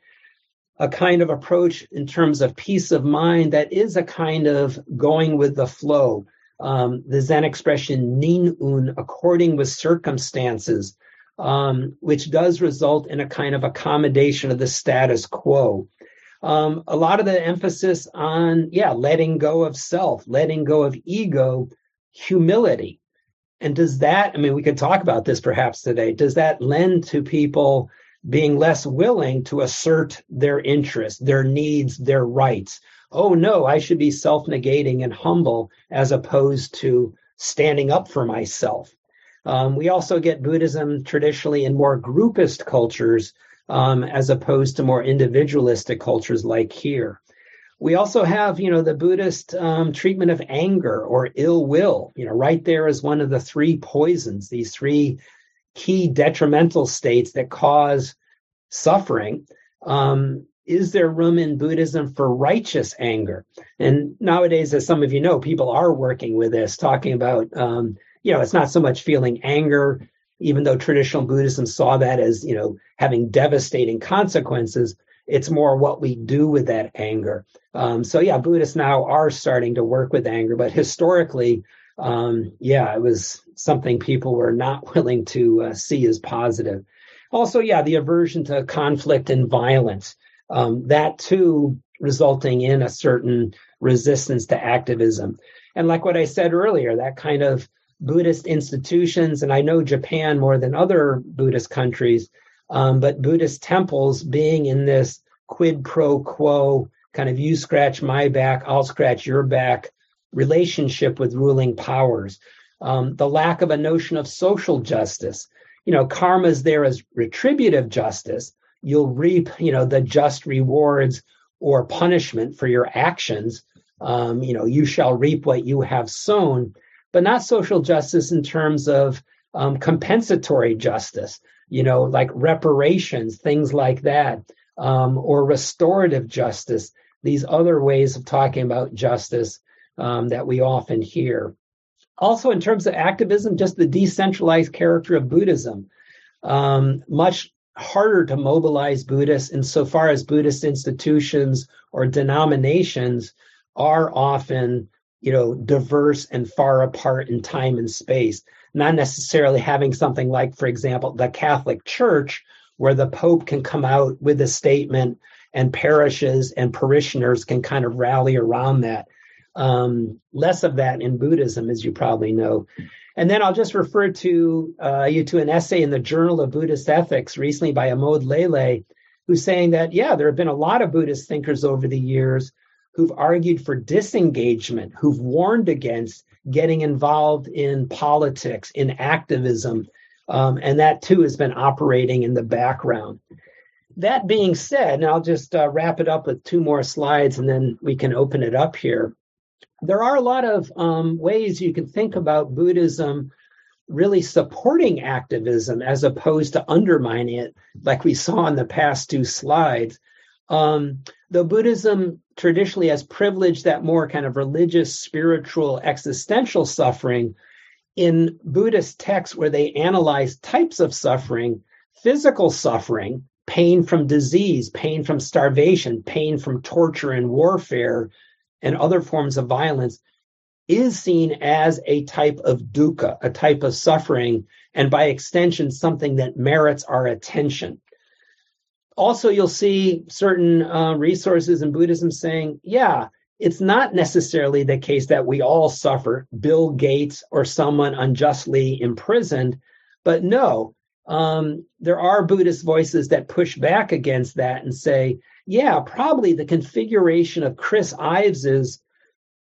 a kind of approach in terms of peace of mind that is a kind of going with the flow um, the Zen expression nin un, according with circumstances, um, which does result in a kind of accommodation of the status quo. Um, a lot of the emphasis on, yeah, letting go of self, letting go of ego, humility. And does that, I mean, we could talk about this perhaps today, does that lend to people being less willing to assert their interests, their needs, their rights? Oh no, I should be self negating and humble as opposed to standing up for myself. Um, we also get Buddhism traditionally in more groupist cultures um, as opposed to more individualistic cultures like here. We also have, you know, the Buddhist um, treatment of anger or ill will. You know, right there is one of the three poisons, these three key detrimental states that cause suffering. Um, is there room in Buddhism for righteous anger? And nowadays, as some of you know, people are working with this, talking about, um, you know, it's not so much feeling anger, even though traditional Buddhism saw that as, you know, having devastating consequences. It's more what we do with that anger. Um, so, yeah, Buddhists now are starting to work with anger, but historically, um, yeah, it was something people were not [laughs] willing to uh, see as positive. Also, yeah, the aversion to conflict and violence um, that too resulting in a certain resistance to activism. And like what I said earlier, that kind of Buddhist institutions, and I know Japan more than other Buddhist countries, um, but Buddhist temples being in this quid pro quo kind of you scratch my back, I'll scratch your back relationship with ruling powers. Um, the lack of a notion of social justice. You know, karma is there as retributive justice, you'll reap, you know, the just rewards or punishment for your actions. Um, you know, you shall reap what you have sown, but not social justice in terms of um, compensatory justice, you know, like reparations, things like that, um, or restorative justice, these other ways of talking about justice um, that we often hear. Also, in terms of activism, just the decentralized character of Buddhism. Um, much harder to mobilize Buddhists insofar as Buddhist institutions or denominations are often, you know, diverse and far apart in time and space. Not necessarily having something like, for example, the Catholic Church, where the Pope can come out with a statement and parishes and parishioners can kind of rally around that. Um, less of that in Buddhism, as you probably know. And then I'll just refer to uh, you to an essay in the Journal of Buddhist Ethics recently by Amod Lele, who's saying that, yeah, there have been a lot of Buddhist thinkers over the years who've argued for disengagement, who've warned against getting involved in politics, in activism. Um, and that too has been operating in the background. That being said, and I'll just uh, wrap it up with two more slides and then we can open it up here there are a lot of um, ways you can think about Buddhism really supporting activism as opposed to undermining it, like we saw in the past two slides. Um, though Buddhism traditionally has privileged that more kind of religious, spiritual, existential suffering, in Buddhist texts where they analyze types of suffering, physical suffering, pain from disease, pain from starvation, pain from torture and warfare, and other forms of violence is seen as a type of dukkha, a type of suffering, and by extension, something that merits our attention. also, you'll see certain uh, resources in Buddhism saying, yeah, it's not necessarily the case that we all suffer, Bill Gates or someone unjustly imprisoned, but no, um, there are Buddhist voices that push back against that and say, yeah, probably the configuration of Chris Ives's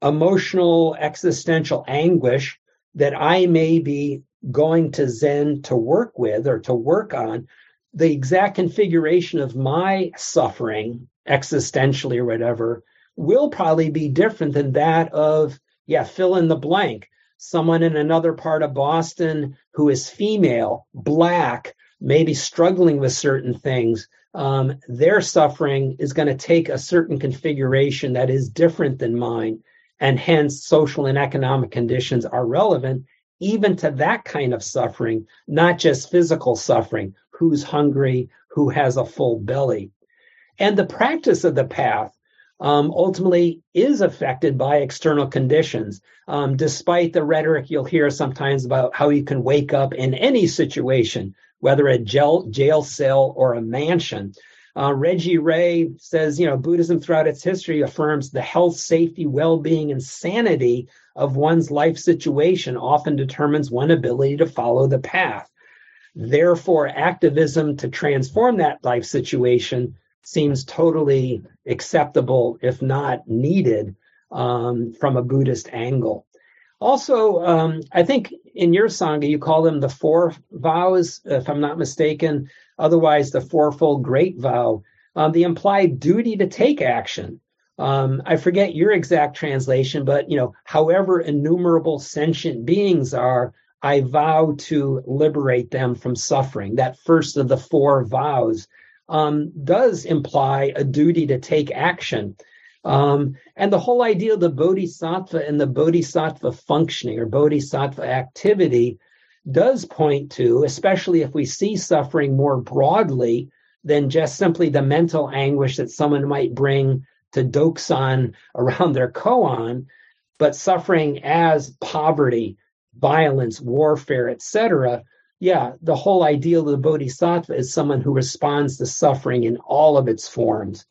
emotional existential anguish that I may be going to Zen to work with or to work on, the exact configuration of my suffering existentially or whatever will probably be different than that of, yeah, fill in the blank. Someone in another part of Boston who is female, black, maybe struggling with certain things. Um, their suffering is going to take a certain configuration that is different than mine. And hence, social and economic conditions are relevant even to that kind of suffering, not just physical suffering who's hungry, who has a full belly. And the practice of the path um, ultimately is affected by external conditions, um, despite the rhetoric you'll hear sometimes about how you can wake up in any situation, whether a jail, jail cell or a mansion. Uh, Reggie Ray says, you know, Buddhism throughout its history affirms the health, safety, well being, and sanity of one's life situation often determines one's ability to follow the path. Therefore, activism to transform that life situation seems totally acceptable, if not needed, um, from a Buddhist angle. Also, um, I think in your Sangha, you call them the four vows, if I'm not mistaken, otherwise, the fourfold great vow, um, the implied duty to take action. Um, I forget your exact translation, but you know, however innumerable sentient beings are, I vow to liberate them from suffering. That first of the four vows um, does imply a duty to take action. Um, and the whole idea of the bodhisattva and the bodhisattva functioning or bodhisattva activity does point to, especially if we see suffering more broadly than just simply the mental anguish that someone might bring to Dokusan around their koan, but suffering as poverty, violence, warfare, etc., yeah, the whole ideal of the bodhisattva is someone who responds to suffering in all of its forms.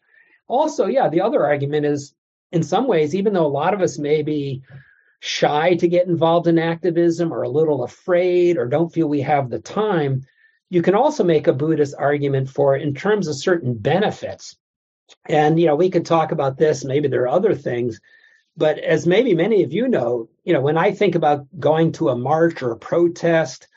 Also, yeah, the other argument is in some ways, even though a lot of us may be shy to get involved in activism or a little afraid or don't feel we have the time, you can also make a Buddhist argument for in terms of certain benefits. And, you know, we could talk about this, maybe there are other things, but as maybe many of you know, you know, when I think about going to a march or a protest,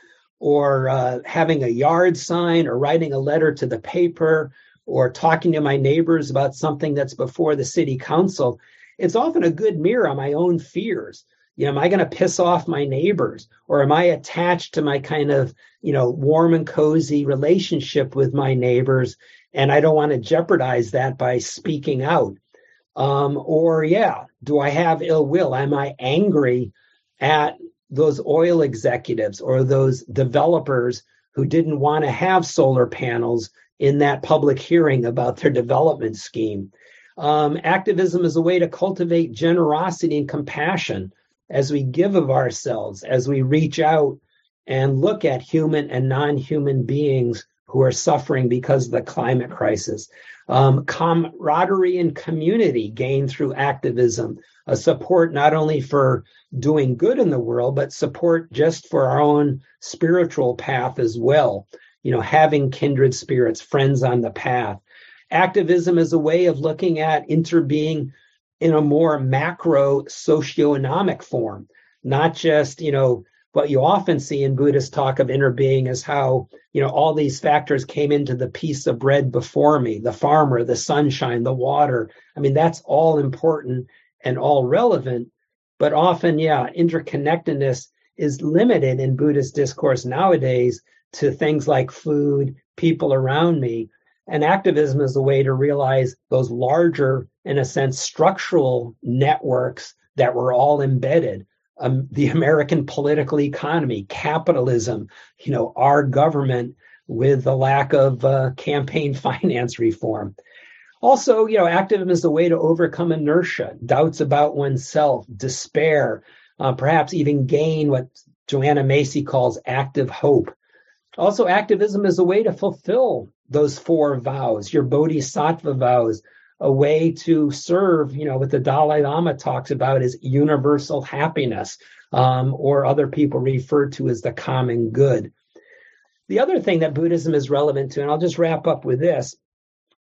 or uh, having a yard sign or writing a letter to the paper or talking to my neighbors about something that's before the city council, it's often a good mirror on my own fears. You know, am I going to piss off my neighbors or am I attached to my kind of, you know, warm and cozy relationship with my neighbors and I don't want to jeopardize that by speaking out? Um, or yeah, do I have ill will? Am I angry at those oil executives or those developers who didn't want to have solar panels in that public hearing about their development scheme. Um, activism is a way to cultivate generosity and compassion as we give of ourselves, as we reach out and look at human and non human beings who are suffering because of the climate crisis. Um, camaraderie and community gained through activism, a support not only for doing good in the world, but support just for our own spiritual path as well. You know, having kindred spirits, friends on the path. Activism is a way of looking at interbeing in a more macro socioeconomic form, not just, you know, what you often see in Buddhist talk of interbeing is how, you know, all these factors came into the piece of bread before me, the farmer, the sunshine, the water. I mean, that's all important and all relevant. But often, yeah, interconnectedness is limited in Buddhist discourse nowadays to things like food, people around me. And activism is a way to realize those larger, in a sense, structural networks that we're all embedded um, the American political economy, capitalism, you know, our government with the lack of uh, campaign [laughs] finance reform. Also, you know, activism is a way to overcome inertia, doubts about oneself, despair, uh, perhaps even gain what Joanna Macy calls active hope. Also, activism is a way to fulfill those four vows, your bodhisattva vows, a way to serve, you know, what the Dalai Lama talks about is universal happiness, um, or other people refer to as the common good. The other thing that Buddhism is relevant to, and I'll just wrap up with this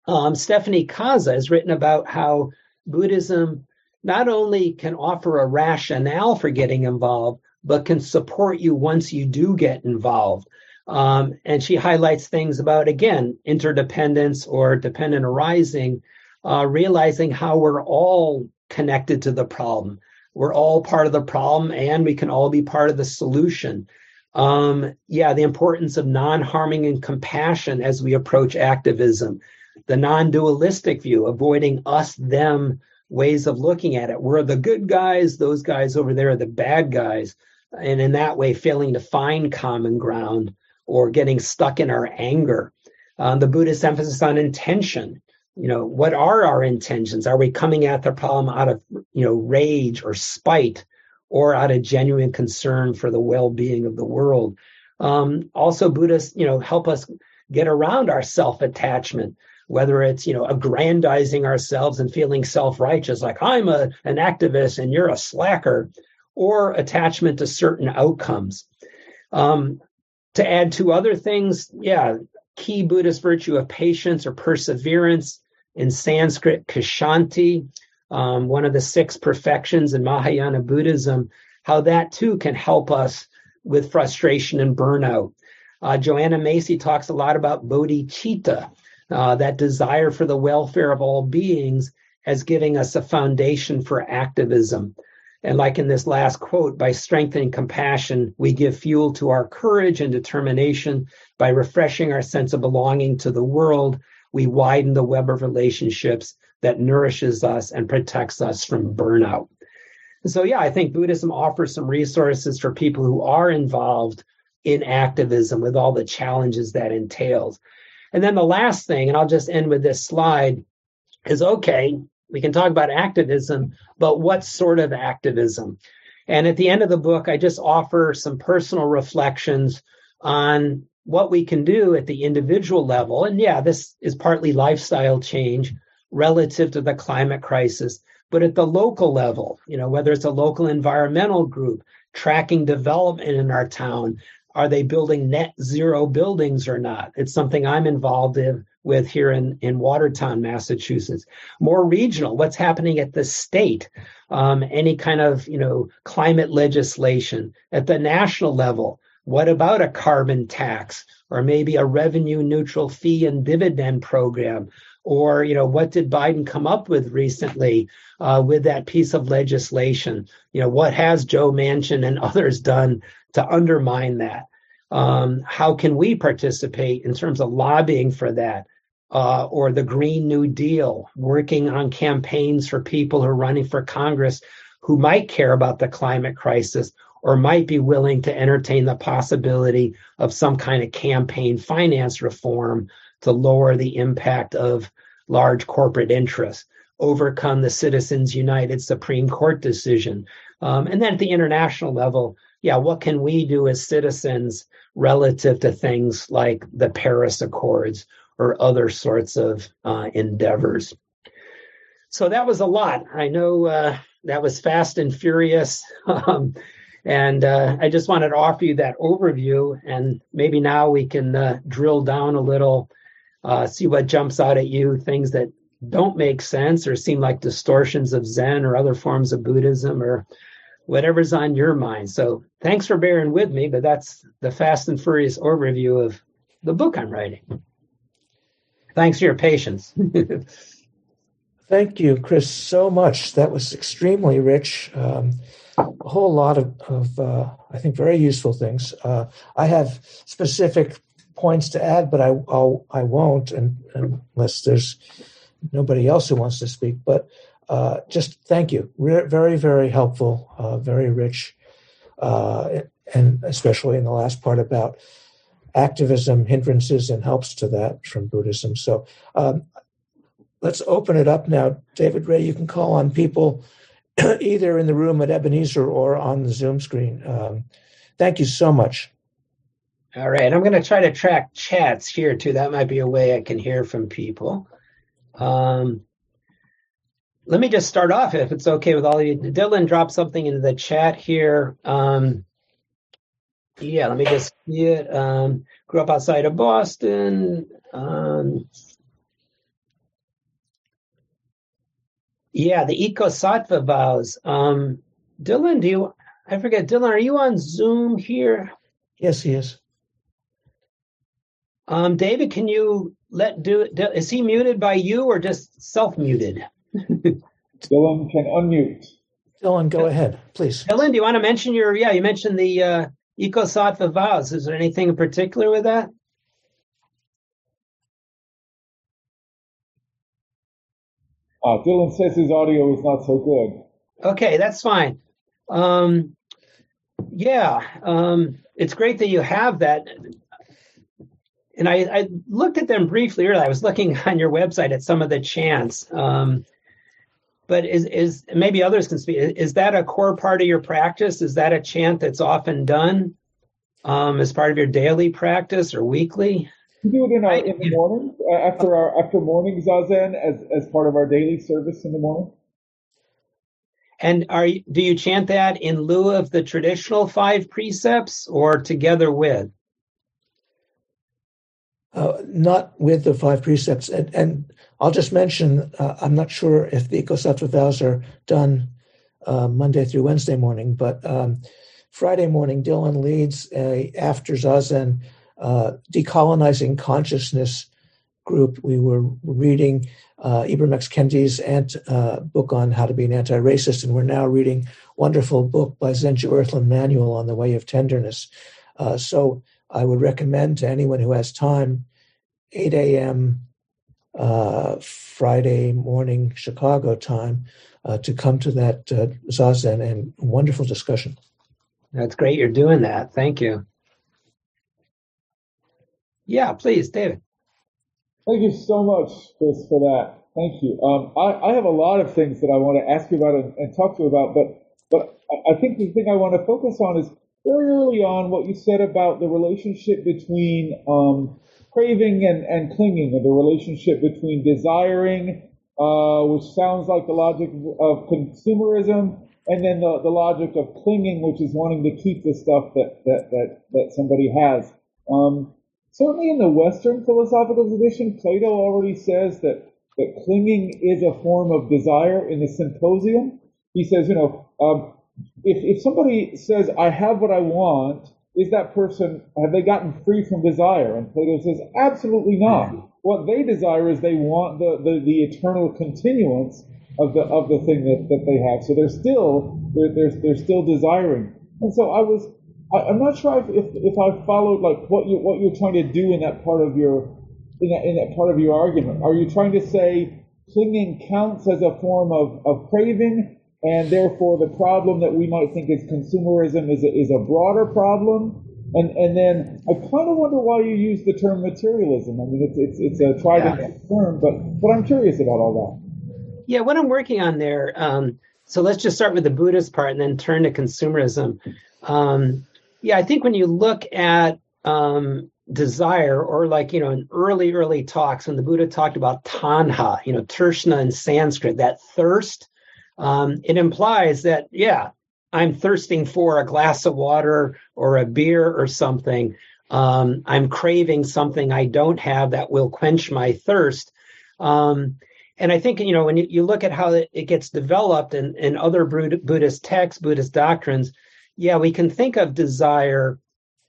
um, Stephanie Kaza has written about how Buddhism not only can offer a rationale for getting involved, but can support you once you do get involved. Um, and she highlights things about, again, interdependence or dependent arising, uh, realizing how we're all connected to the problem. We're all part of the problem and we can all be part of the solution. Um, yeah, the importance of non harming and compassion as we approach activism, the non dualistic view, avoiding us them ways of looking at it. We're the good guys, those guys over there are the bad guys. And in that way, failing to find common ground or getting stuck in our anger. Um, the Buddhist emphasis on intention. You know, what are our intentions? Are we coming at the problem out of, you know, rage or spite or out of genuine concern for the well-being of the world? Um, also, Buddhists, you know, help us get around our self-attachment whether it's you know aggrandizing ourselves and feeling self-righteous like i'm a, an activist and you're a slacker or attachment to certain outcomes um, to add two other things yeah key buddhist virtue of patience or perseverance in sanskrit kshanti um, one of the six perfections in mahayana buddhism how that too can help us with frustration and burnout uh, joanna macy talks a lot about bodhicitta uh, that desire for the welfare of all beings as giving us a foundation for activism. And like in this last quote, by strengthening compassion, we give fuel to our courage and determination. By refreshing our sense of belonging to the world, we widen the web of relationships that nourishes us and protects us from burnout. So, yeah, I think Buddhism offers some resources for people who are involved in activism with all the challenges that entails. And then the last thing, and I'll just end with this slide, is okay, we can talk about activism, but what sort of activism? And at the end of the book, I just offer some personal reflections on what we can do at the individual level. And yeah, this is partly lifestyle change relative to the climate crisis, but at the local level, you know, whether it's a local environmental group, tracking development in our town, are they building net zero buildings or not? It's something I'm involved in with here in, in Watertown, Massachusetts. More regional, what's happening at the state? Um, any kind of, you know, climate legislation at the national level. What about a carbon tax or maybe a revenue neutral fee and dividend program? Or, you know, what did Biden come up with recently uh, with that piece of legislation? You know, what has Joe Manchin and [laughs] others done to undermine that? Um, how can we participate in terms of lobbying for that? Uh, or the Green New Deal, working on campaigns for people who are running for Congress who might care about the climate crisis or might be willing to entertain the possibility of some kind of campaign finance reform to lower the impact of large corporate interests, overcome the Citizens United Supreme Court decision. Um, and then at the international level, yeah, what can we do as citizens relative to things like the Paris Accords or other sorts of uh, endeavors? So that was a lot. I know uh, that was fast and furious. [laughs] Um, and uh, I just wanted to offer you that overview. And maybe now we can uh, drill down a little, uh, see what jumps out at you, things that don't make sense or seem like distortions of Zen or other forms of Buddhism or whatever's on your mind. So thanks for bearing with me, but that's the fast and furious overview of the book I'm writing. Thanks for your patience. [laughs] Thank you, Chris, so much. That was extremely rich. Um, a whole lot of, of uh, I think, very useful things. Uh, I have specific points to add, but I I'll, I will not unless there's nobody else who wants to speak. But uh, just thank you. Re- very, very helpful, uh, very rich, uh, and especially in the last part about activism, hindrances, and helps to that from Buddhism. So um, let's open it up now. David Ray, you can call on people [clears throat] either in the room at Ebenezer or on the Zoom screen. Um, thank you so much. All right, I'm going to try to track chats here too. That might be a way I can hear from people. Um, let me just start off, if it's okay with all of you. Dylan dropped something into the chat here. Um, yeah, let me just see it. Um, grew up outside of Boston. Um, yeah, the Ekasattva vows. Um, Dylan, do you? I forget. Dylan, are you on Zoom here? Yes, he is. Um, David, can you let do? Is he muted by you or just self muted? [laughs] Dylan can unmute. Dylan, go ahead, please. Dylan, do you want to mention your? Yeah, you mentioned the uh, Ecosattva vows. Is there anything in particular with that? Uh, Dylan says his audio is not so good. Okay, that's fine. Um, yeah, um, it's great that you have that. And I, I, looked at them briefly earlier. I was looking [laughs] on your website at some of the chants. Um, but is is maybe others can speak? Is that a core part of your practice? Is that a chant that's often done um, as part of your daily practice or weekly? We do it in, our, in the morning uh, after our after morning zazen as as part of our daily service in the morning. And are you, do you chant that in lieu of the traditional five precepts or together with? Uh, not with the five precepts. And, and I'll just mention, uh, I'm not sure if the Ecosattva vows are done uh, Monday through Wednesday morning, but um, Friday morning, Dylan leads a after Zazen uh, decolonizing consciousness group. We were reading uh, Ibram X. Kendi's ant, uh, book on how to be an anti-racist, and we're now reading wonderful book by Zenju Earthlyn Manuel on the Way of Tenderness. Uh, so I would recommend to anyone who has time, 8 a.m. Uh, Friday morning Chicago time, uh, to come to that uh, zazen and wonderful discussion. That's great. You're doing that. Thank you. Yeah, please, David. Thank you so much, Chris, for that. Thank you. Um, I, I, have a lot of things that I want to ask you about and, and talk to you about, but but I think the thing I want to focus on is very early on what you said about the relationship between um, craving and, and clinging, or the relationship between desiring, uh, which sounds like the logic of consumerism, and then the, the logic of clinging, which is wanting to keep the stuff that that that, that somebody has. Um, certainly in the Western philosophical tradition, Plato already says that that clinging is a form of desire in the symposium. He says, you know, um, if, if somebody says, I have what I want, is that person, have they gotten free from desire? And Plato says, absolutely not. What they desire is they want the, the, the eternal continuance of the, of the thing that, that they have. So they're still, they're, they're, they're still desiring. And so I was, I, am not sure if, if, if I followed like what you, what you're trying to do in that part of your, in that, in that part of your argument. Are you trying to say clinging counts as a form of, of craving and therefore the problem that we might think is consumerism is a, is a broader problem. And and then I kind of wonder why you use the term materialism. I mean, it's it's it's a tried and true term, but but I'm curious about all that. Yeah, what I'm working on there. Um, so let's just start with the Buddhist part and then turn to consumerism. Um, yeah, I think when you look at um, desire, or like you know, in early early talks when the Buddha talked about tanha, you know, trishna in Sanskrit, that thirst um, it implies that, yeah, I'm thirsting for a glass of water or a beer or something. Um, I'm craving something I don't have that will quench my thirst. Um, and I think, you know, when you, you look at how it, gets developed in, in other Buddhist texts, Buddhist doctrines, yeah, we can think of desire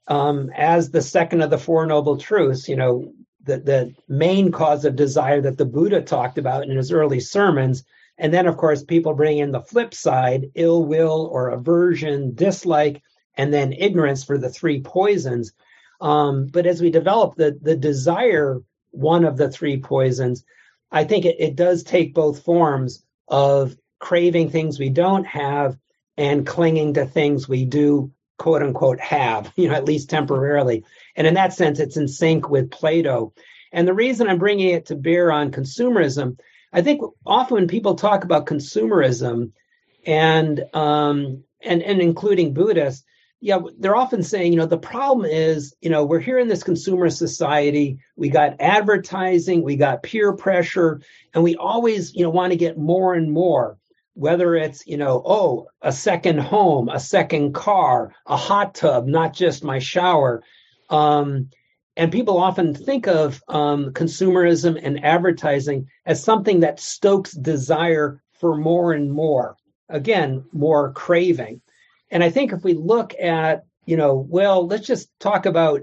um, as the second of the Four Noble Truths, you know, the, the main cause of desire that the Buddha talked about in his early sermons and then, of course, people bring in the flip side ill will or aversion, dislike, and then ignorance for the three poisons. Um, but as we develop the, the desire, one of the three poisons, I think it, it does take both forms of craving things we don't have and clinging to things we do quote unquote have, [laughs] you know, at least temporarily. And in that sense, it's in sync with Plato. And the reason I'm bringing it to bear on consumerism I think often when people talk about consumerism and um, and and including Buddhists, yeah, they're often saying, you know, the problem is, you know, we're here in this consumer society. We got advertising, we got peer pressure, and we always, you know, want to get more and more. Whether it's, you know, oh, a second home, a second car, a hot tub, not just my shower. Um, and people often think of um, consumerism and advertising as something that stokes desire for more and more. Again, more craving. And I think if we look at, you know, well, let's just talk about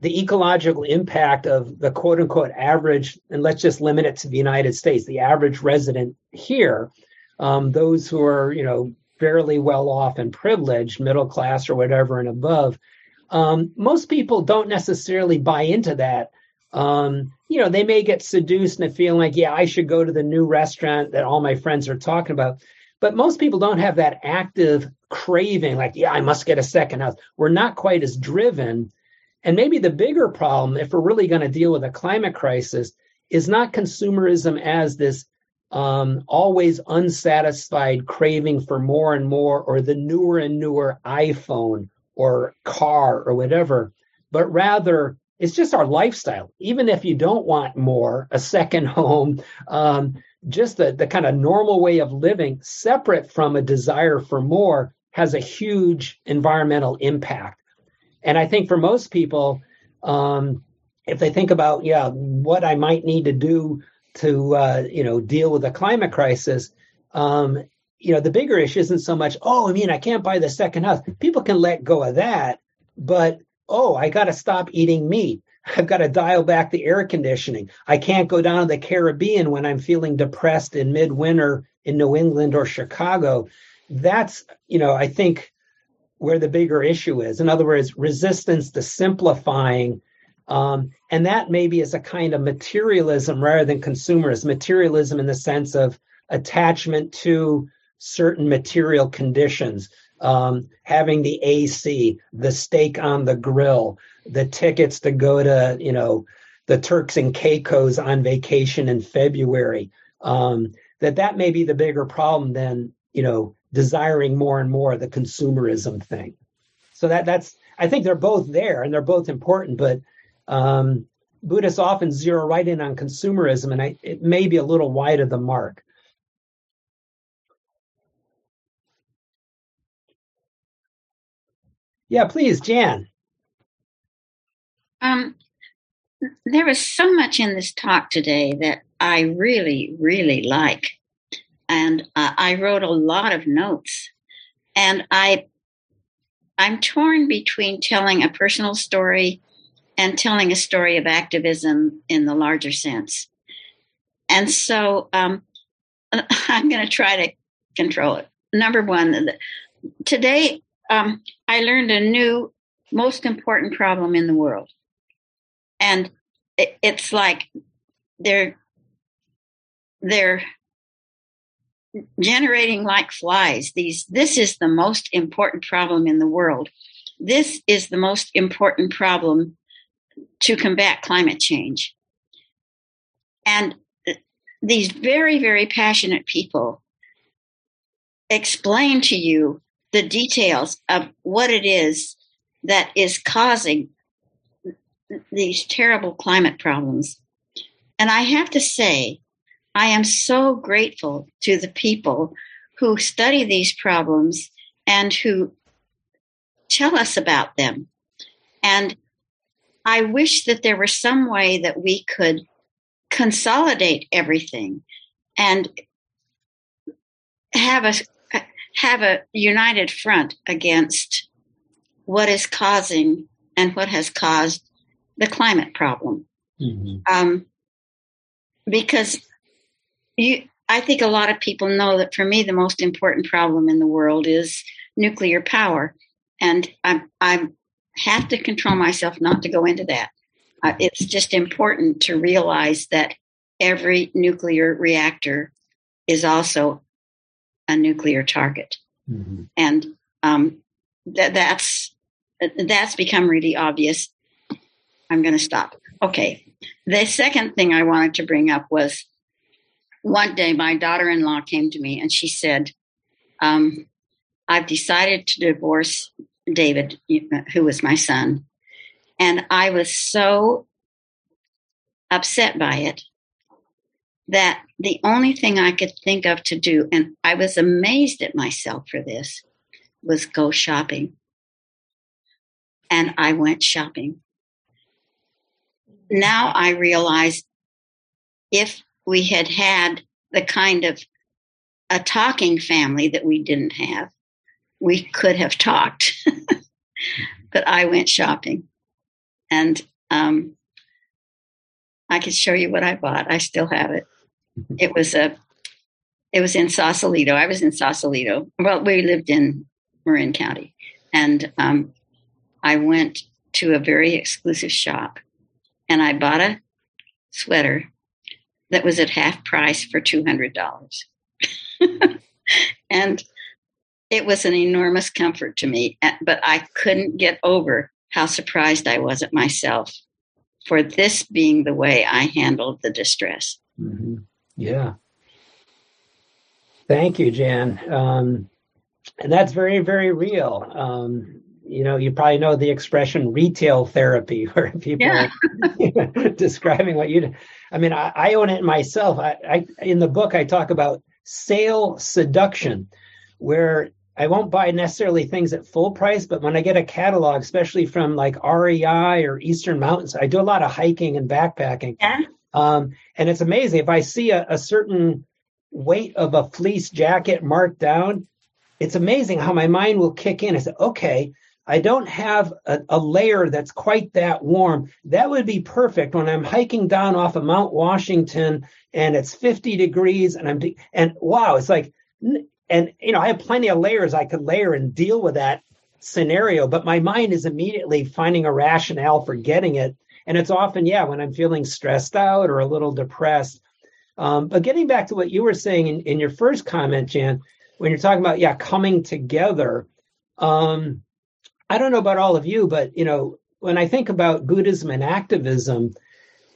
the ecological impact of the quote unquote average, and let's just limit it to the United States, the average resident here, um, those who are, you know, fairly well off and privileged, middle class or whatever and above. Um, most people don't necessarily buy into that. Um, you know, they may get seduced into feeling like, yeah, I should go to the new restaurant that all my friends are talking about. But most people don't have that active craving, like, yeah, I must get a second house. We're not quite as driven. And maybe the bigger problem, if we're really going to deal with a climate crisis, is not consumerism as this um, always unsatisfied craving for more and more, or the newer and newer iPhone or car or whatever, but rather it's just our lifestyle. Even if you don't want more, a second [laughs] home, um, just the, the kind of normal way of living, separate from a desire for more, has a huge environmental impact. And I think for most people, um, if they think about, yeah, what I might need to do to, uh, you know, deal with the climate crisis, um, you know, the bigger issue isn't so much, oh, I mean, I can't buy the second house. People can let go of that, but oh, I got to stop eating meat. [laughs] I've got to dial back the air conditioning. I can't go down to the Caribbean when I'm feeling depressed in midwinter in New England or Chicago. That's, you know, I think where the bigger issue is. In other words, resistance to simplifying. Um, and that maybe is a kind of materialism rather than consumerism. Materialism in the sense of attachment to certain material conditions, um, having the AC, the steak on the grill, the tickets to go to, you know, the Turks and Caicos on vacation in February. Um, that that may be the bigger problem than you know desiring more and more the consumerism thing. So that that's I think they're both there and they're both important, but um, Buddhists often zero right in on consumerism, and I, it may be a little wide of the mark. Yeah, please, Jan. Um, there was so much in this talk today that I really, really like, and uh, I wrote a lot of notes, and I, I'm torn between telling a personal story and telling a story of activism in the larger sense, and so um, [laughs] I'm going to try to control it. Number one, today um, I learned a new, most important problem in the world. And it, it's like they're, they're generating like flies. These, this is the most important problem in the world. This is the most important problem to combat climate change. And these very, very passionate people explain to you the details of what it is that is causing these terrible climate problems. And I have to say, I am so grateful to the people who study these problems and who tell us about them. And I wish that there was some way that we could consolidate everything and have a have a united front against what is causing and what has caused the climate problem. Mm-hmm. Um, because you, I think a lot of people know that for me, the most important problem in the world is nuclear power. And I, I have to control myself not to go into that. Uh, it's just important to realize that every nuclear reactor is also a nuclear target, mm-hmm. and um, that that's that's become really obvious. I'm going to stop. Okay. The second thing I wanted to bring up was one day my daughter-in-law came to me and she said, um, "I've decided to divorce David, who was my son. And I was so upset by it that the only thing I could think of to do, and I was amazed at myself for this, was go shopping. And I went shopping. Now I realize if we had had the kind of a talking family that we didn't have, we could have talked. [laughs] but I went shopping. And um, I could show you what I bought. I still have it. It was a it was in Sausalito. I was in Sausalito. Well, we lived in Marin County. And um, I went to a very exclusive shop and I bought a sweater that was at half price for $200. [laughs] and it was an enormous comfort to me, but I couldn't get over how surprised I was at myself for this being the way I handled the distress. Mm-hmm. Yeah. Thank you, Jan. Um, and that's very, very real. Um, you know, you probably know the expression retail therapy, [laughs] where people yeah. are [laughs] describing what you. Do. I mean, I, I own it myself. I, I, in the book, I talk about sale seduction, where I won't buy necessarily things at full price, but when I get a catalog, especially from like REI or Eastern Mountains, I do a lot of hiking and backpacking. Yeah. Um, and it's amazing if I see a, a certain weight of a fleece jacket marked down, it's amazing how my mind will kick in. I say, okay, I don't have a, a, layer that's quite that warm. That would be perfect when I'm hiking down off of Mount Washington and it's 50 degrees and I'm, de- and wow, it's like, and you know, I have plenty of layers I could layer and deal with that scenario, but my mind is immediately finding a rationale for getting it. And it's often, yeah, when I'm feeling stressed out or a little depressed. Um, but getting back to what you were saying in, in your first comment, Jan, when you're talking about, yeah, coming together, um, I don't know about all of you, but you know, when I think about Buddhism and activism,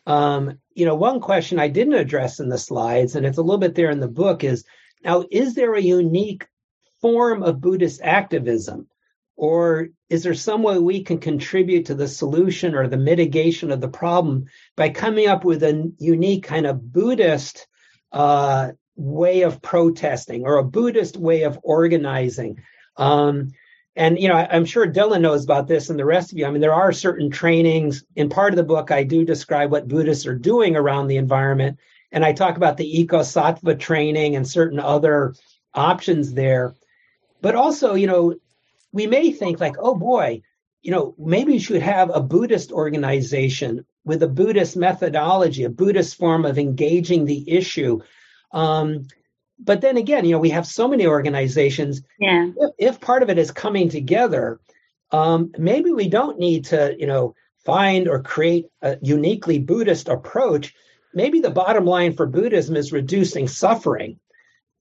um, you know, one question I didn't address in the slides, and it's a little bit there in the book, is now, is there a unique form of Buddhist activism? Or is there some way we can contribute to the solution or the mitigation of the problem by coming up with a unique kind of Buddhist uh, way of protesting or a Buddhist way of organizing? Um, and you know I, am sure dylan knows about this and the rest of you. I mean there are certain trainings. In part of the book i do describe what buddhists are doing around the environment. And i talk about the ecosattva training and certain other options there. But also you know we may think like oh boy you know maybe we should have a buddhist organization with a buddhist methodology a buddhist form of engaging the issue um, but then again, you know, we have so many organizations. Yeah. If, if part of it is coming together, um, maybe we don't need to, you know, find or create a uniquely Buddhist approach. Maybe the bottom line for Buddhism is reducing suffering.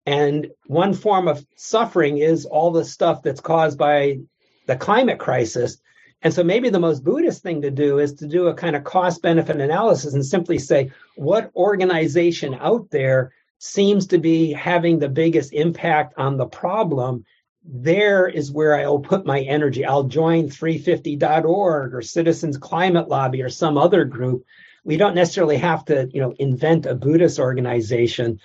And one form of suffering is all the stuff that's caused by the climate crisis. And so maybe the most Buddhist thing to do is to do a kind of cost benefit analysis and simply say, what organization out there seems to be having the biggest impact on the problem, there is where I'll put my energy. I'll join 350.org or Citizens Climate Lobby or some other group. We don't necessarily have to, you know, invent a Buddhist organization.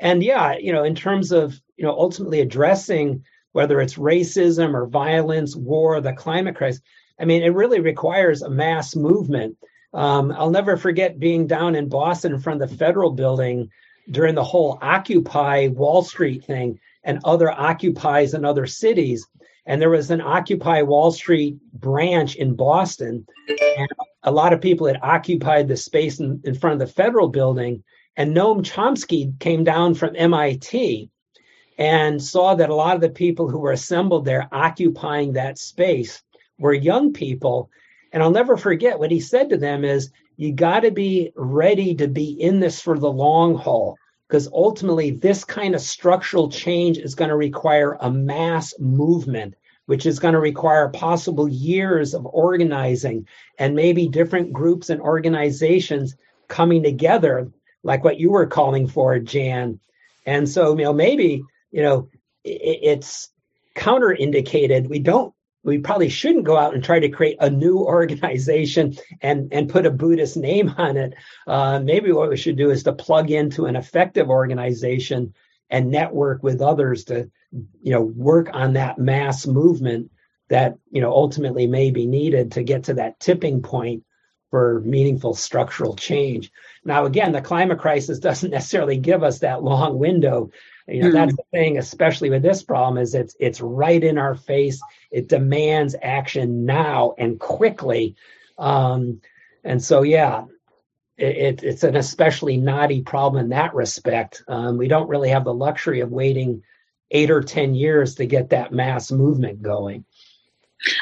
And yeah, you know, in terms of, you know, ultimately addressing whether it's racism or violence, war, the climate crisis, I mean, it really requires a mass movement. Um, I'll never forget being down in Boston in front of the federal building during the whole Occupy Wall Street thing and other occupies in other cities. And there was an Occupy Wall Street branch in Boston. And a lot of people had occupied the space in, in front of the federal building. And Noam Chomsky came down from MIT and saw that a lot of the people who were assembled there occupying that space were young people. And I'll never forget what he said to them is you got to be ready to be in this for the long haul because ultimately this kind of structural change is going to require a mass movement which is going to require possible years of organizing and maybe different groups and organizations coming together like what you were calling for jan. And so you know maybe you know it's counterindicated. We don't we probably shouldn't go out and try to create a new [laughs] organization and and put a Buddhist name on it. Uh, maybe what we should do is to plug into an effective organization and network with others to you know work on that mass movement that you know ultimately may be needed to get to that tipping point for meaningful structural change. Now, again, the climate crisis [laughs] doesn't necessarily give us that long window. You know, mm. that's the thing, especially with this problem, is it's it's right in our face. It demands action now and quickly. Um, and so, yeah, it, it's an especially knotty problem in that respect. Um, we don't really have the luxury of waiting eight or ten years to get that mass movement going.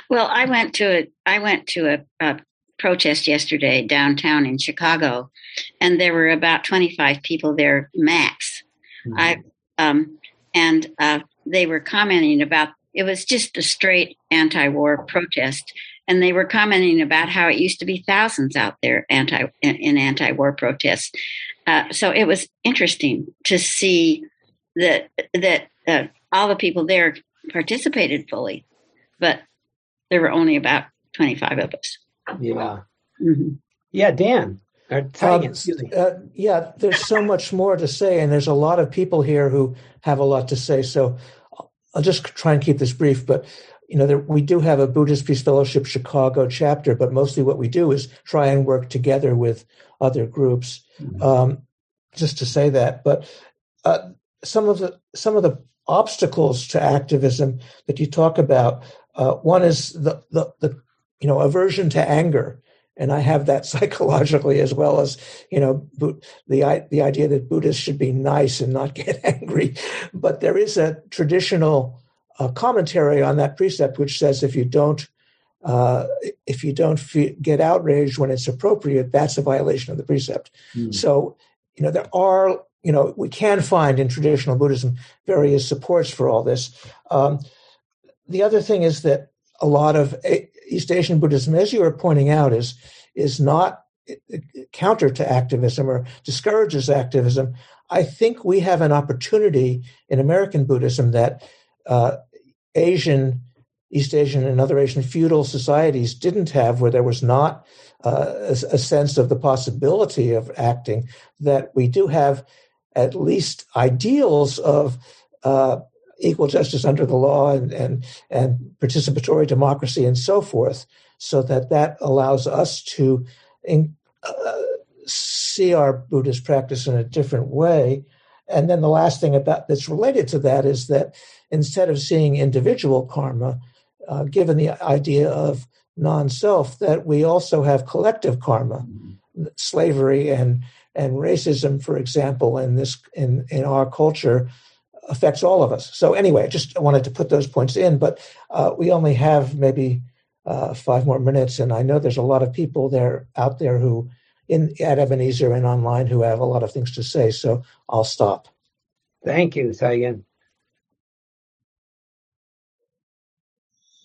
Well, I went to a I went to a, a protest yesterday downtown in Chicago, and there were about 25 people there max. Mm-hmm. I um, and uh, they were commenting about it was just a straight anti-war protest, and they were commenting about how it used to be thousands out there anti in, in anti-war protests. Uh, so it was interesting to see that that uh, all the people there participated fully, but there were only about 25 of us. Yeah. Mm-hmm. Yeah, Dan. Um, uh, yeah, there's so much more to say, and there's a lot of people here who have a lot to say. So I'll just try and keep this brief. But you know, there, we do have a Buddhist Peace Fellowship Chicago chapter, but mostly what we do is try and work together with other groups. Mm-hmm. Um, just to say that, but uh, some of the some of the obstacles to activism that you talk about, uh, one is the, the the you know, aversion to anger. And I have that [laughs] psychologically as well as, you know, the, the idea that Buddhists should be nice and not [laughs] get angry. But there is a traditional uh, commentary on that precept which says if you don't uh, if you don't get outraged when it's appropriate, that's a violation of the precept. Mm. So, you know, there are, you know, we can find in traditional Buddhism various supports for all this. Um, the other thing is that a lot of East Asian Buddhism, as you were pointing out, is is not counter to activism or discourages activism. I think we have an opportunity in American Buddhism that uh, Asian, East Asian, and other Asian feudal societies didn't have, where there was not uh, a, a, sense of the possibility of acting. That we do have at least ideals of uh, equal justice under the law and, and, and participatory democracy and so forth, so that that allows us to in, uh, see our Buddhist practice in a different way. And then the last thing about that's related to that is that instead of seeing individual karma, uh, given the idea of non-self, that we also have collective karma, mm-hmm. slavery and and racism, for example, in this in in our culture affects all of us. So anyway, I just wanted to put those points in, but uh, we only have maybe uh, five more minutes, and I know there's a lot of people there out there who, in at Ebenezer and online, who have a lot of things to say. So I'll stop. Thank you, Sagan.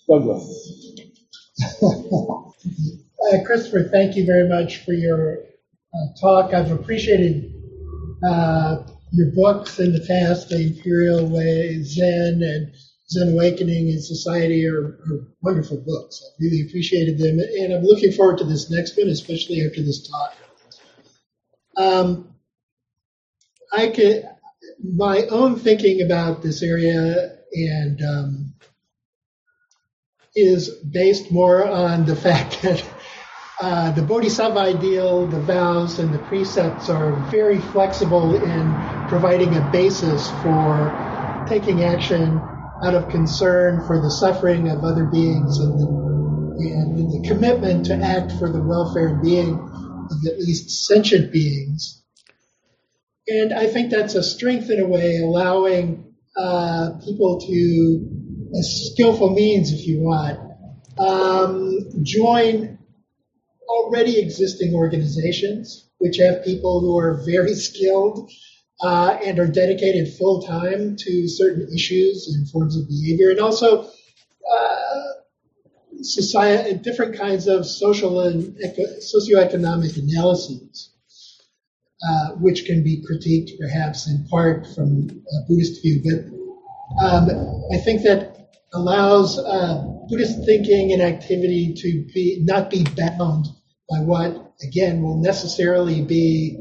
Douglas. [laughs] uh, Christopher, thank you very much for your uh, talk. I've appreciated uh, your books in the past, The Imperial Way, Zen, and Zen Awakening and Society are, are wonderful books. I really appreciated them, and I'm looking forward to this next one, especially after this talk. Um, I could, my own thinking about this area and um, is based more on the [laughs] fact that uh, the Bodhisattva ideal, the vows, and the precepts are very flexible in providing a basis for taking action out of concern for the suffering of other beings and the, and the commitment to act for the welfare and being of at least sentient beings. And I think that's a strength in a way, allowing uh, people to, as skillful means, if you want, um, join already existing organizations which have people who are very [laughs] skilled uh, and are dedicated full time to certain issues and forms of behavior, and also uh, society, different kinds of social and eco- socioeconomic analyses, uh, which can be critiqued perhaps in part from a Buddhist view. But um, I think that allows uh, Buddhist thinking and activity to be not be bound by what again will necessarily be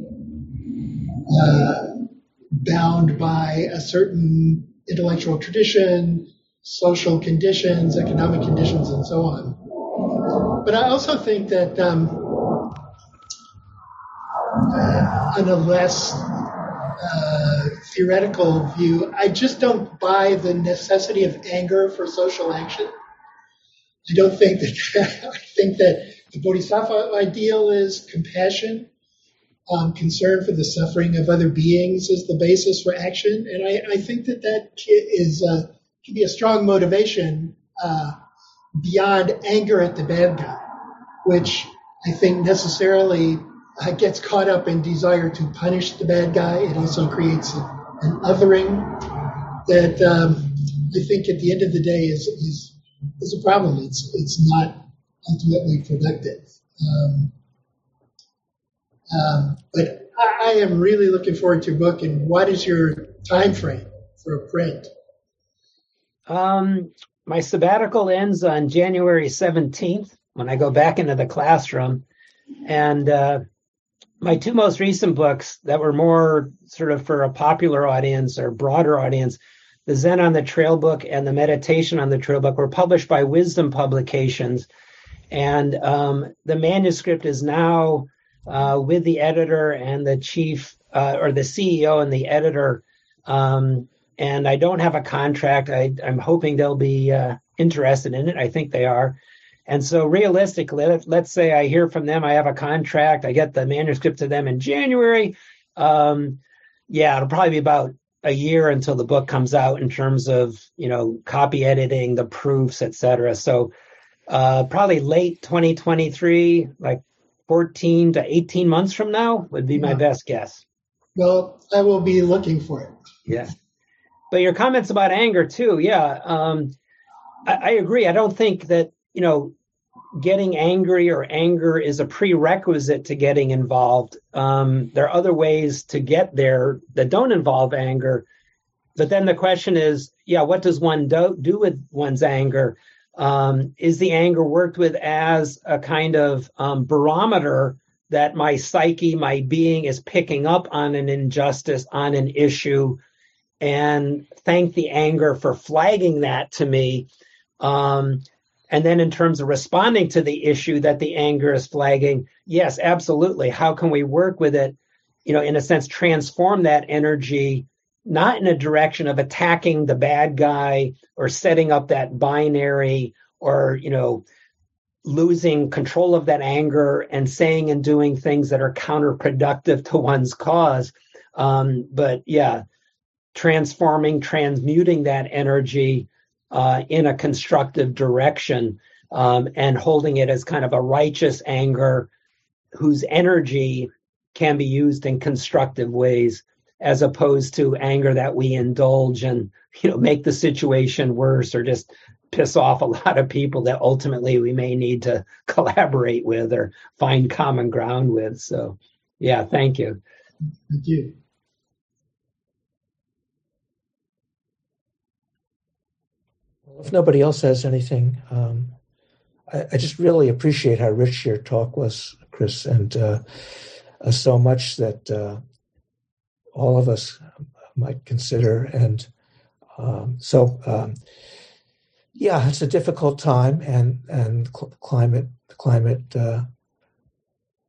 uh, bound by a certain intellectual tradition, social conditions, economic conditions, and so on. But I also think that um, on a less uh, theoretical view, I just don't buy the necessity of anger for social action. I don't think that [laughs] I think that the bodhisattva ideal is compassion, um, concern for the suffering of other beings is the basis for action, and I, I think that that is uh, can be a strong motivation uh, beyond anger at the bad guy, which I think necessarily uh, gets caught up in desire to punish the bad guy. It also creates an othering that um, I think at the end of the day is is is a problem. It's it's not ultimately productive. Um, um, but I, I, am really looking forward to your book. And what is your time frame for a print? Um, my sabbatical ends on January 17th when I go back into the classroom. And uh, my two most recent books that were more sort of for a popular audience or broader audience, the Zen on the Trail book and the Meditation on the Trail book, were published by Wisdom Publications. And um, the manuscript is now uh, with the editor and the chief uh, or the CEO and the editor. Um, and I don't have a contract. I, am hoping they'll be uh, interested in it. I think they are. And so, realistically, let, let's say I hear from them, I have a contract, I get the manuscript to them in January. Um, yeah, it'll probably be about a year until the book comes out in terms of you know copy editing, the proofs, etc. So uh, probably late 2023, like 14 to 18 months from now would be my best guess. Well, I will be looking for it. Yeah. But your comments about anger too, yeah. Um, I, I agree. I don't think that, you know, getting angry or anger is a prerequisite to getting involved. Um, there are other ways to get there that don't involve anger. But then the question is, yeah, what does one do, do with one's anger? Um, is the anger worked with as a kind of um, barometer that my psyche, my being is picking up on an injustice, on an issue, and thank the anger for flagging that to me? Um, and then in terms of responding to the issue that the anger is flagging, yes, absolutely. How can we work with it? You know, in a sense, transform that energy, not in a direction of attacking the bad guy or setting up that binary or, you know, losing control of that anger and saying and doing things that are counterproductive to one's cause. Um, but yeah, transforming, transmuting that energy uh, in a constructive direction um, and holding it as kind of a righteous anger whose energy can be used in constructive ways as opposed to anger that we indulge and you know make the situation worse or just piss off a [laughs] lot of people that ultimately we may need to [laughs] collaborate with or find common ground with. So yeah thank you. Thank you. If nobody else has anything, um, I, I, just really appreciate how rich your talk was, Chris, and uh, uh, so much that uh, all of us might consider. And um, so, um, yeah, it's a difficult time, and and cl- climate climate uh,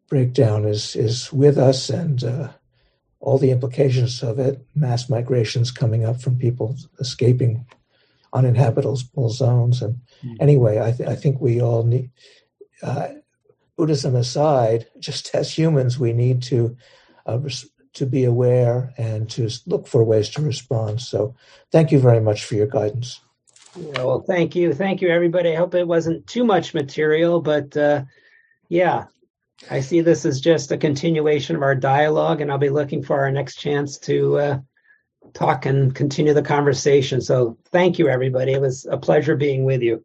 breakdown is is with us, and uh, all the implications of it. Mass migrations coming up from people escaping uninhabitable zones. And mm. anyway, I, th- I, think we all need, uh, Buddhism aside, [laughs] just as humans, we need to uh, res- to be aware and to look for ways to respond. So, thank you very much for your guidance. Yeah, well, thank you, thank you, everybody. I hope it wasn't too much material, but uh, yeah, I see this as just a continuation of our dialogue, and I'll be looking for our next chance to uh, talk and continue the conversation. So thank you, everybody. It was a pleasure being with you.